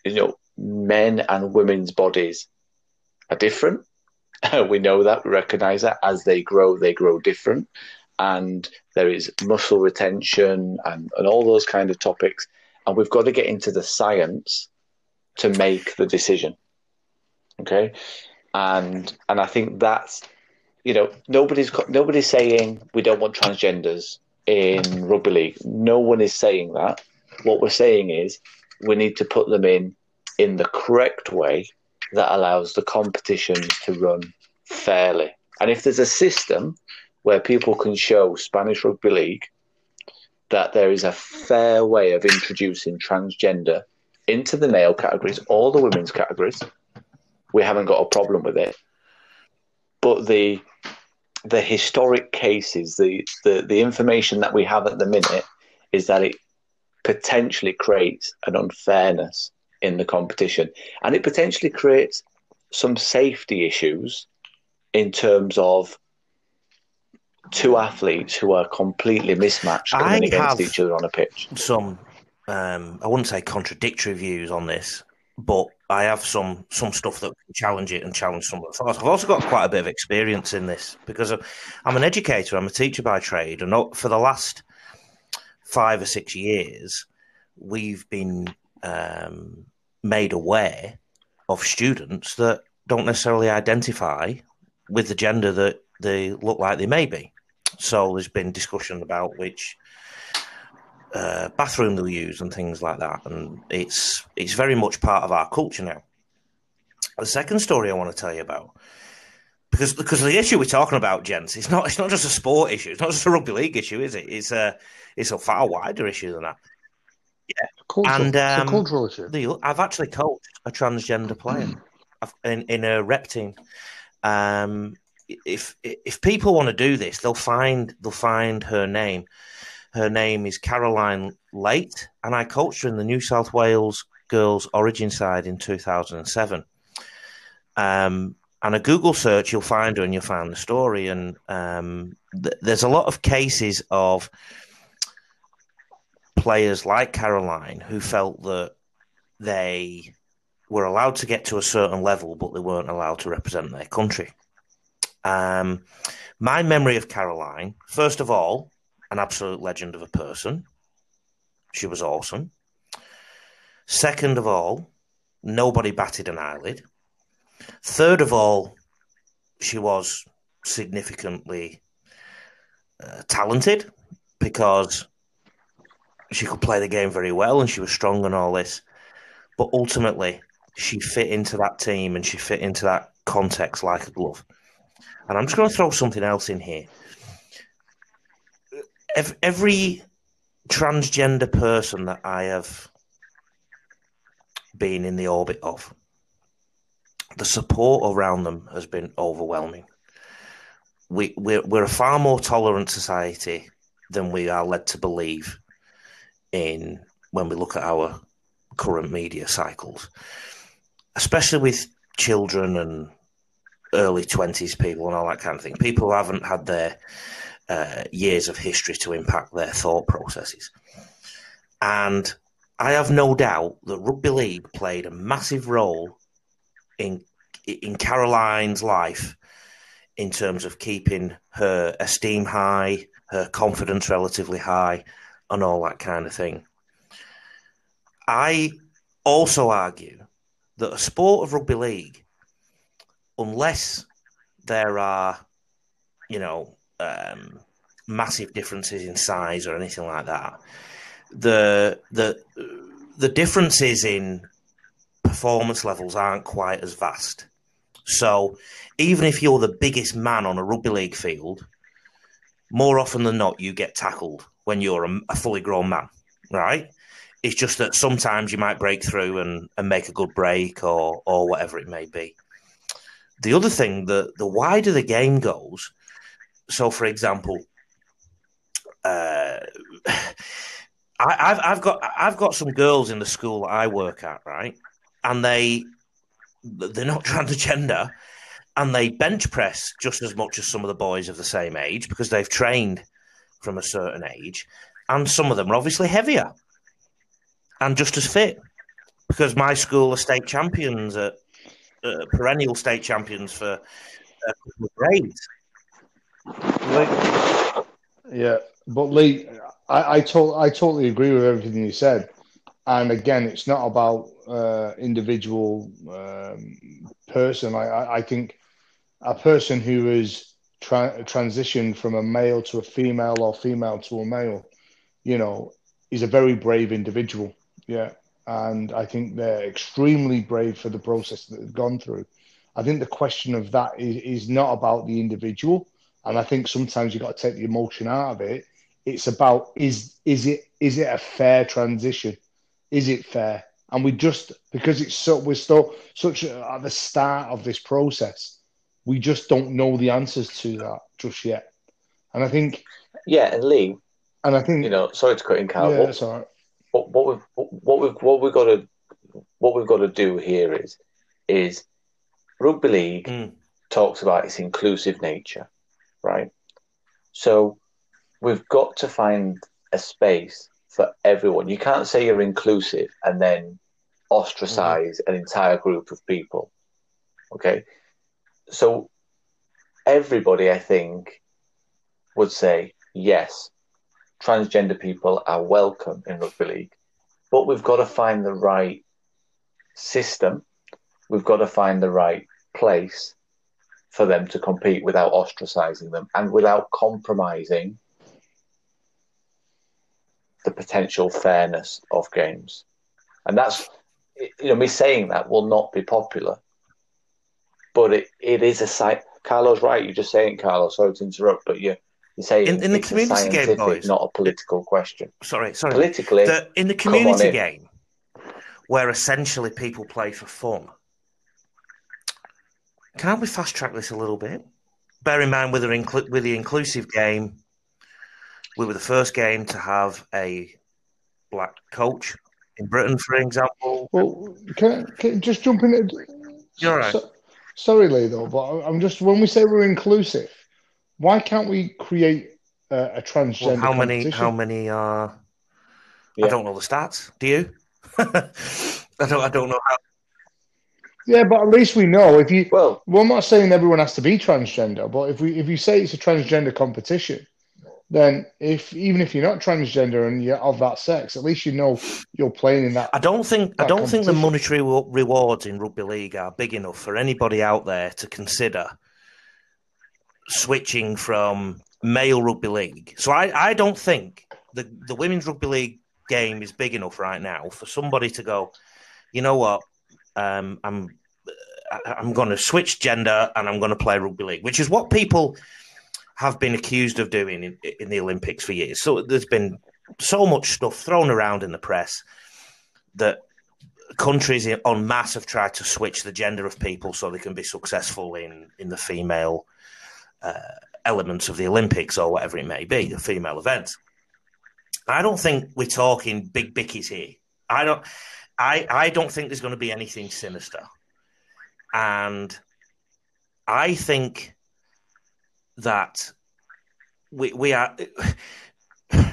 Speaker 4: you know men and women's bodies are different. we know that, we recognize that. As they grow, they grow different. And there is muscle retention and, and all those kind of topics. And we've got to get into the science to make the decision. Okay. And and I think that's you know, nobody's nobody's saying we don't want transgenders in rugby league. No one is saying that. What we're saying is we need to put them in in the correct way that allows the competitions to run fairly. And if there's a system where people can show Spanish Rugby League that there is a fair way of introducing transgender into the male categories or the women's categories, we haven't got a problem with it. But the the historic cases, the, the, the information that we have at the minute is that it potentially creates an unfairness in the competition. And it potentially creates some safety issues in terms of two athletes who are completely mismatched coming I against each other on a pitch.
Speaker 2: Some, um, I wouldn't say contradictory views on this, but I have some some stuff that can challenge it and challenge some of the thoughts. I've also got quite a bit of experience in this because I'm an educator. I'm a teacher by trade, and for the last five or six years, we've been um, made aware of students that don't necessarily identify with the gender that they look like they may be. So there's been discussion about which uh, bathroom they'll use and things like that, and it's it's very much part of our culture now. The second story I want to tell you about, because because the issue we're talking about, gents, it's not it's not just a sport issue, it's not just a rugby league issue, is it? It's a it's a far wider issue than that.
Speaker 3: Yeah, cultural, and um, cultural issue.
Speaker 2: The, I've actually coached a transgender player in in a rep team. Um, if if people want to do this, they'll find they'll find her name. Her name is Caroline Late, and I coached her in the New South Wales girls Origin side in 2007. Um, and a Google search, you'll find her and you'll find the story. And um, th- there's a lot of cases of players like Caroline who felt that they were allowed to get to a certain level, but they weren't allowed to represent their country. Um, my memory of Caroline, first of all, an absolute legend of a person. She was awesome. Second of all, nobody batted an eyelid. Third of all, she was significantly uh, talented because she could play the game very well and she was strong and all this. But ultimately, she fit into that team and she fit into that context like a glove. And I'm just going to throw something else in here. Every transgender person that I have been in the orbit of, the support around them has been overwhelming. We, we're, we're a far more tolerant society than we are led to believe in when we look at our current media cycles, especially with children and early 20s people and all that kind of thing. People who haven't had their uh, years of history to impact their thought processes. And I have no doubt that rugby league played a massive role in in Caroline's life in terms of keeping her esteem high, her confidence relatively high, and all that kind of thing. I also argue that a sport of rugby league, unless there are, you know, um, massive differences in size or anything like that. The the the differences in performance levels aren't quite as vast. So even if you're the biggest man on a rugby league field, more often than not, you get tackled when you're a, a fully grown man, right? It's just that sometimes you might break through and, and make a good break or or whatever it may be. The other thing, the the wider the game goes, so for example, uh, I, have I've got I've got some girls in the school that I work at, right, and they they're not transgender, and they bench press just as much as some of the boys of the same age because they've trained from a certain age, and some of them are obviously heavier and just as fit because my school are state champions at uh, perennial state champions for a of grades.
Speaker 3: Yeah, but Lee, I I, to- I totally agree with everything you said. And again, it's not about uh, individual um, person. I, I, I think a person who is tra- transitioned from a male to a female or female to a male, you know, is a very brave individual. Yeah. And I think they're extremely brave for the process that they've gone through. I think the question of that is, is not about the individual. And I think sometimes you've got to take the emotion out of it. It's about is is it is it a fair transition? Is it fair? And we just because it's so we're still such at the start of this process, we just don't know the answers to that just yet. And I think
Speaker 4: Yeah, and Lee,
Speaker 3: and I think
Speaker 4: you know, sorry to cut in, Carl.
Speaker 3: yeah, that's all right.
Speaker 4: What, what we've what we've what we've got to what we've got to do here is is rugby league
Speaker 2: Mm.
Speaker 4: talks about its inclusive nature, right? So we've got to find a space for everyone. You can't say you're inclusive and then ostracize an entire group of people. Okay, so everybody, I think, would say yes, transgender people are welcome in rugby league, but we've got to find the right system. We've got to find the right place for them to compete without ostracizing them and without compromising the potential fairness of games. And that's, you know, me saying that will not be popular, but it, it is a site. Carlos, right? You're just saying, Carlos. Sorry to interrupt, but you you're saying
Speaker 2: In- in the community game,
Speaker 4: scientific,
Speaker 2: boys.
Speaker 4: not a political question.
Speaker 2: Sorry, sorry.
Speaker 4: Politically,
Speaker 2: The, in the
Speaker 4: Come on
Speaker 2: community
Speaker 4: in.
Speaker 2: game, where essentially people play for fun, can't we fast track this a little bit? Bear in mind, with the, inclu- with the inclusive game, we were the first game to have a black coach in Britain, for example.
Speaker 3: Well, can, I- can I just jump in?
Speaker 2: You're right.
Speaker 3: So- sorry, Lee, though, but I'm just when we say we're inclusive, why can't we create a, a transgender?
Speaker 2: Well, how many? How many are? I don't know the stats. Do you? I don't. I don't know how.
Speaker 3: Yeah, but at least we know if you.
Speaker 4: well,
Speaker 3: Well, I'm not saying everyone has to be transgender, but if we if you say it's a transgender competition, then if even if you're not transgender and you're of that sex, at least you know you're playing in that.
Speaker 2: I don't think I don't think the monetary rewards in rugby league are big enough for anybody out there to consider switching from male rugby league. So I, I don't think the the women's rugby league game is big enough right now for somebody to go. You know what? Um, I'm I'm going to switch gender and I'm going to play rugby league, which is what people have been accused of doing in, in the Olympics for years. So there's been so much stuff thrown around in the press that countries en masse have tried to switch the gender of people so they can be successful in in the female uh, elements of the Olympics or whatever it may be, the female events. I don't think we're talking big bickies here. I don't. I I don't think there's going to be anything sinister, and I think that we we are.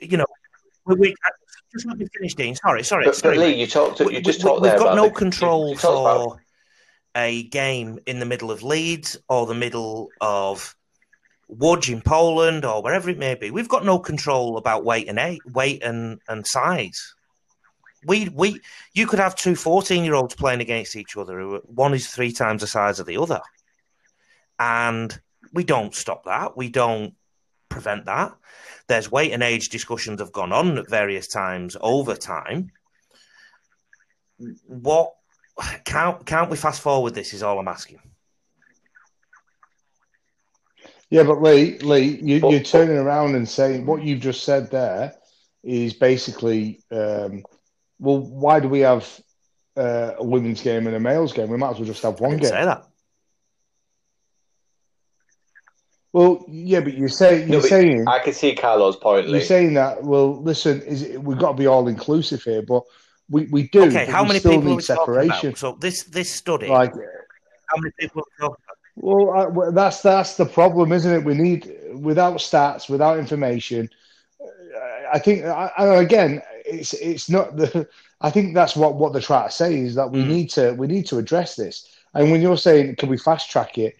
Speaker 2: You know, we, we just let me finish, Dean. Sorry, sorry,
Speaker 4: but,
Speaker 2: sorry.
Speaker 4: but Lee, you talked. You
Speaker 2: We-
Speaker 4: just
Speaker 2: we-
Speaker 4: talked
Speaker 2: We've got no
Speaker 4: the-
Speaker 2: control
Speaker 4: you
Speaker 2: for
Speaker 4: about-
Speaker 2: a game in the middle of Leeds or the middle of Łódź in Poland or wherever it may be. We've got no control about weight and eight, weight and, and size. We we you could have two 14 year olds playing against each other. who One is three times the size of the other, and we don't stop that. We don't prevent that. There's weight and age discussions have gone on at various times over time. What can't can't we fast forward this? Is all I'm asking.
Speaker 3: Yeah, but Lee, Lee, you, are turning around and saying what you've just said there is basically, um, well, why do we have uh, a women's game and a male's game? We might as well just have one game.
Speaker 2: Say that.
Speaker 3: Well, yeah, but you're saying you're no, saying
Speaker 4: I can see Carlo's point.
Speaker 3: You're saying that. Well, listen, is it, we've got to be all inclusive here, but we, we do.
Speaker 2: Okay, how many people need separation? So this this study,
Speaker 3: like,
Speaker 2: how many people are talking about?
Speaker 3: Well, I, that's that's the problem, isn't it? We need without stats, without information. I think, I, again, it's it's not the. I think that's what what they're trying to say is that we mm. need to we need to address this. And when you're saying, can we fast track it?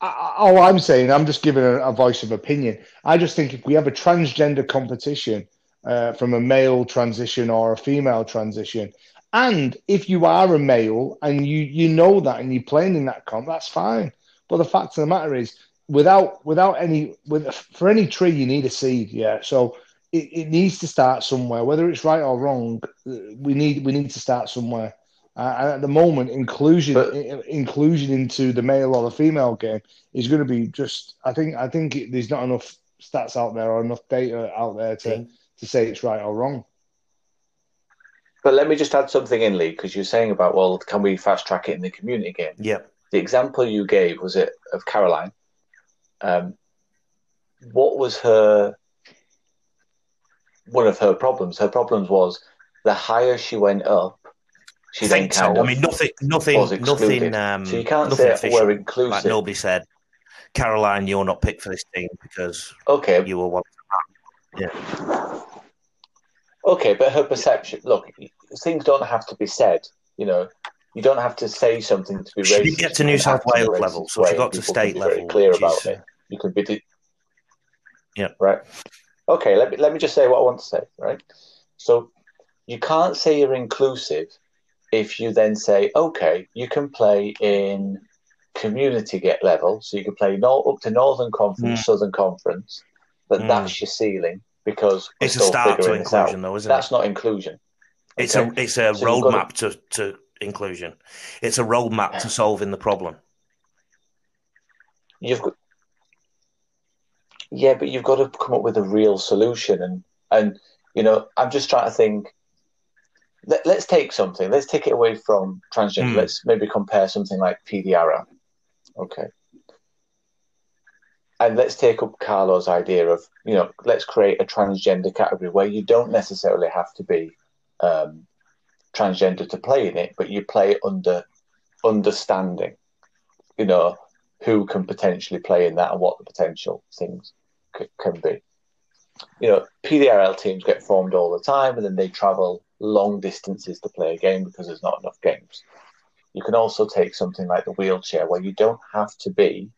Speaker 3: I, all I'm saying, I'm just giving a, a, voice of opinion. I just think if we have a transgender competition uh, from a male transition or a female transition, and if you are a male and you you know that and you're playing in that comp, that's fine. But the fact of the matter is, without without any with for any tree you need a seed. Yeah, so it, it needs to start somewhere. Whether it's right or wrong, we need we need to start somewhere. Uh, and at the moment, inclusion but, inclusion into the male or the female game is going to be just. I think I think it, there's not enough stats out there or enough data out there to, to say it's right or wrong.
Speaker 4: But let me just add something in, Lee, because you're saying about, well, can we fast track it in the community game?
Speaker 2: Yeah.
Speaker 4: The example you gave was it of Caroline. Um, what was her one of her problems? Her problems was the higher she went up, she then kind of
Speaker 2: I mean, nothing, nothing, nothing. Um,
Speaker 4: so you can't say official. we're inclusive.
Speaker 2: Like nobody said, Caroline, you're not picked for this team because
Speaker 4: okay,
Speaker 2: you were one. Yeah.
Speaker 4: Okay, but her perception. Look, things don't have to be said. You know, you don't have to say something to be
Speaker 2: she racist. She get to New South Wales level, so she got to state level.
Speaker 4: Very Clear about it. You can be.
Speaker 2: yeah.
Speaker 4: Right. Okay. Let me let me just say what I want to say. Right. So you can't say you're inclusive if you then say, okay, you can play in community get level, so you can play no, up to Northern Conference, mm. Southern Conference, but mm. that's your ceiling because
Speaker 2: it's a start to inclusion, though, isn't
Speaker 4: That's
Speaker 2: it?
Speaker 4: That's not inclusion.
Speaker 2: It's a it's a so roadmap to... to to inclusion. It's a roadmap to solving the problem.
Speaker 4: You've got, yeah, but you've got to come up with a real solution, and and you know, I'm just trying to think. Let, us take something. Let's take it away from transgender. Mm. Let's maybe compare something like PDRL. Okay and let's take up Carlo's idea of you know let's create a transgender category where you don't necessarily have to be um, transgender to play in it, but you play under understanding, you know, who can potentially play in that and what the potential things c- can be. You know, PDRL teams get formed all the time, and then they travel long distances to play a game because there's not enough games. You can also take something like the wheelchair, where you don't have to be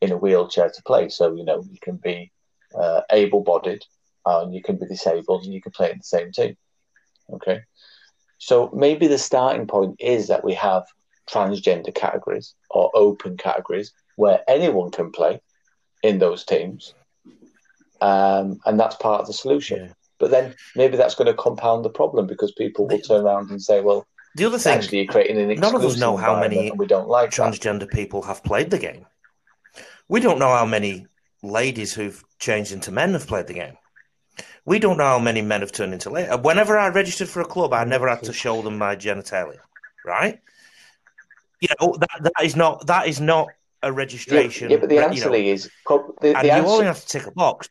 Speaker 4: in a wheelchair to play. So you know you can be uh, able-bodied and you can be disabled and you can play in the same team. Okay, so maybe the starting point is that we have transgender categories or open categories where anyone can play in those teams, um, and that's part of the solution. Yeah. But then maybe that's going to compound the problem because people will turn around and say, "Well,
Speaker 2: the other thing,
Speaker 4: actually, you're creating an
Speaker 2: none of us know how many
Speaker 4: we don't like
Speaker 2: transgender
Speaker 4: that.
Speaker 2: people have played the game. We don't know how many ladies who've changed into men have played the game. We don't know how many men have turned into ladies. Whenever I registered for a club, I never had to show them my genitalia, right? You know that that is not that is not a registration.
Speaker 4: Yeah, yeah but the answer you know, is the, the
Speaker 2: and
Speaker 4: answer,
Speaker 2: you only have to tick a box.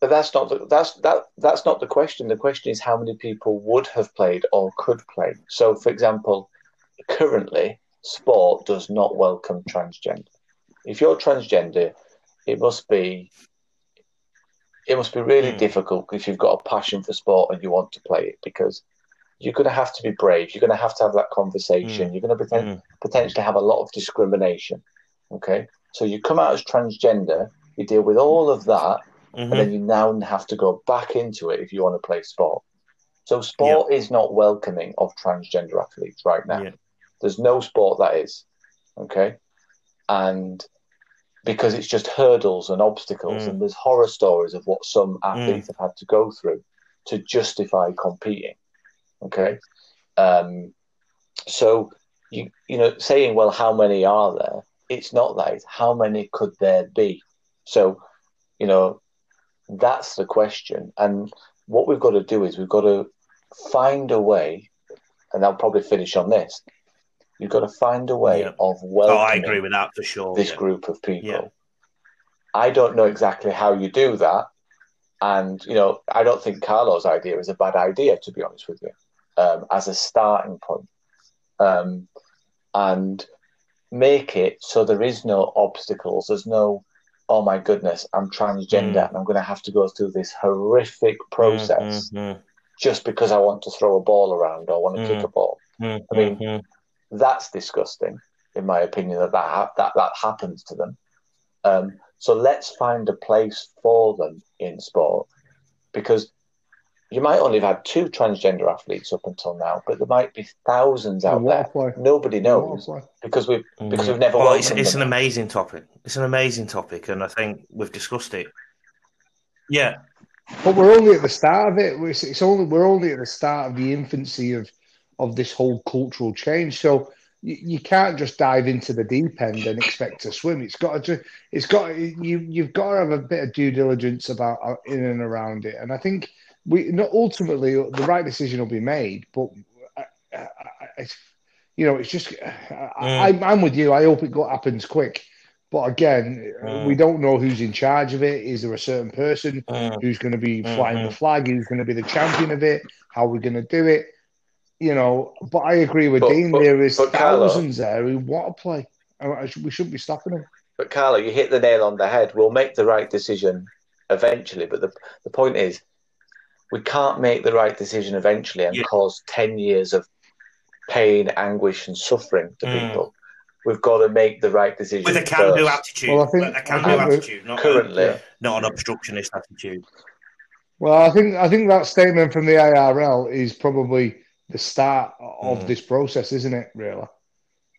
Speaker 4: But that's not the, that's that that's not the question. The question is how many people would have played or could play. So, for example, currently sport does not welcome transgender. If you're transgender, it must be it must be really mm. difficult if you've got a passion for sport and you want to play it because you're going to have to be brave. You're going to have to have that conversation. Mm. You're going to poten- mm. potentially have a lot of discrimination. Okay, so you come out as transgender, you deal with all of that, mm-hmm. and then you now have to go back into it if you want to play sport. So sport is not welcoming of transgender athletes right now. There's no sport that is. Okay. And because it's just hurdles and obstacles,
Speaker 2: Mm.
Speaker 4: and there's horror stories of what some athletes have had to go through to justify competing. Okay, um, so you you know saying well how many are there? It's not that. It's how many could there be? So you know that's the question, and what we've got to do is we've got to find a way, and I'll probably finish on this. You've got to find a way
Speaker 2: Yeah.
Speaker 4: of
Speaker 2: Oh,
Speaker 4: welcoming
Speaker 2: I agree with that for sure.
Speaker 4: this
Speaker 2: yeah.
Speaker 4: group of people.
Speaker 2: Yeah.
Speaker 4: I don't know exactly how you do that, and you know, I don't think Carlo's idea is a bad idea, to be honest with you, um, as a starting point, um, and make it so there is no obstacles. There's no, oh my goodness, I'm transgender
Speaker 2: Mm.
Speaker 4: and I'm going to have to go through this horrific process
Speaker 2: Mm, mm,
Speaker 4: just because I want to throw a ball around or want to
Speaker 2: Mm.
Speaker 4: kick a ball
Speaker 2: mm,
Speaker 4: I mean,
Speaker 2: mm,
Speaker 4: that's disgusting, in my opinion, that that, ha- that, that happens to them. Um, so let's find a place for them in sport because you might only have had two transgender athletes up until now, but there might be thousands out there.
Speaker 3: Waterplay.
Speaker 4: Nobody knows because we've
Speaker 2: mm.
Speaker 4: because we've never.
Speaker 2: Well, it's, it's an amazing topic. It's an amazing topic, and I think we've discussed it. Yeah,
Speaker 3: But we're only at the start of it. It's, it's only we're only at the start of the infancy of of this whole cultural change. So you, you can't just dive into the deep end and expect to swim. It's got to. It's got you. You've got to have a bit of due diligence about uh, in and around it. And I think we not ultimately uh, the right decision will be made. But I, I, I, you know, it's just uh, I, I, I'm with you. I hope it go, happens quick. But again,
Speaker 2: uh,
Speaker 3: we don't know who's in charge of it. Is there a certain person? Who's going to be flying the flag, who's going to be the champion of it, how are we're going to do it. You know, but I agree with
Speaker 4: But-
Speaker 3: Dean.
Speaker 4: but-
Speaker 3: there is
Speaker 4: but Carlo-
Speaker 3: thousands there who want to play. I- I should- We shouldn't be stopping them.
Speaker 4: But Carlo, you hit the nail on the head. We'll make the right decision eventually, but the the point is, we can't make the right decision eventually and
Speaker 2: Yeah.
Speaker 4: cause ten years of pain, anguish, and suffering to
Speaker 2: Mm.
Speaker 4: people. We've got to make the right decision
Speaker 2: with a can-do
Speaker 4: first.
Speaker 2: attitude.
Speaker 3: Well, I think-
Speaker 2: a can-do
Speaker 3: I think
Speaker 2: attitude, not
Speaker 4: Currently,
Speaker 2: a, not an obstructionist attitude.
Speaker 3: Well, I think I think that statement from the ARL is probably the start of
Speaker 2: Mm.
Speaker 3: this process, isn't it? Really,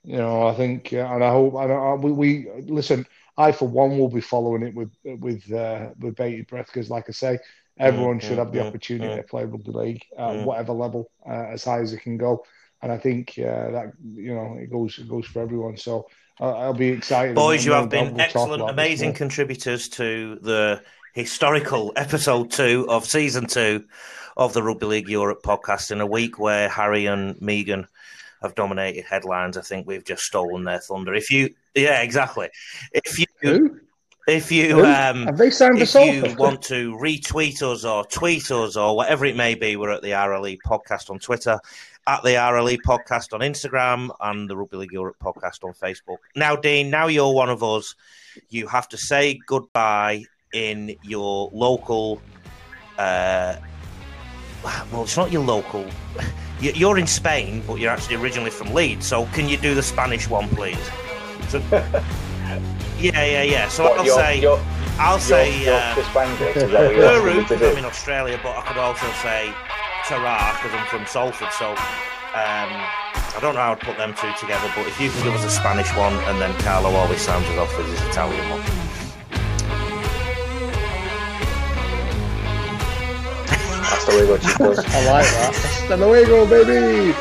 Speaker 3: you know, I think, uh, and I hope, and I, we, we listen. I, for one, will be following it with with uh, with bated breath because, like I say, everyone
Speaker 2: Mm,
Speaker 3: should have the opportunity to play rugby league at whatever level, uh, as high as it can go. And I think uh, that you know it goes it goes for everyone. So uh, I'll be excited.
Speaker 2: Boys, you have been
Speaker 3: we'll
Speaker 2: excellent, amazing contributors to the historical episode two of season two of the Rugby League Europe podcast. In a week where Harry and Meghan have dominated headlines, I think we've just stolen their thunder. If you, yeah, exactly. If you,
Speaker 3: Who?
Speaker 2: if you,
Speaker 3: Who?
Speaker 2: um,
Speaker 3: Have they signed
Speaker 2: if you want to retweet us or tweet us or whatever it may be, we're at the RLE podcast on Twitter, at the RLE podcast on Instagram, and the Rugby League Europe podcast on Facebook. Now, Dean, now you're one of us. You have to say goodbye in your local. Uh, well, it's not your local. You- You're in Spain, but you're actually originally from Leeds. So, can you do the Spanish one, please? So- yeah, yeah, yeah. So
Speaker 4: What,
Speaker 2: I'll
Speaker 4: you're-
Speaker 2: say,
Speaker 4: you're-
Speaker 2: I'll
Speaker 4: you're-
Speaker 2: say.
Speaker 4: you're
Speaker 2: uh,
Speaker 4: Chris Bangle, is that what you're asking
Speaker 2: Uru,
Speaker 4: me to
Speaker 2: because I'm in Australia, but I could also say Tara because I'm from Salford. So um, I don't know how I'd put them two together, but if you can give us a Spanish one and then Carlo always sounds us off with his Italian one.
Speaker 4: Hasta luego, chicos.
Speaker 3: I like that. Hasta luego, baby.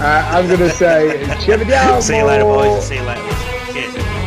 Speaker 3: Uh, I'm going to say, cheer.
Speaker 2: See you later, boys. See you later. Cheers.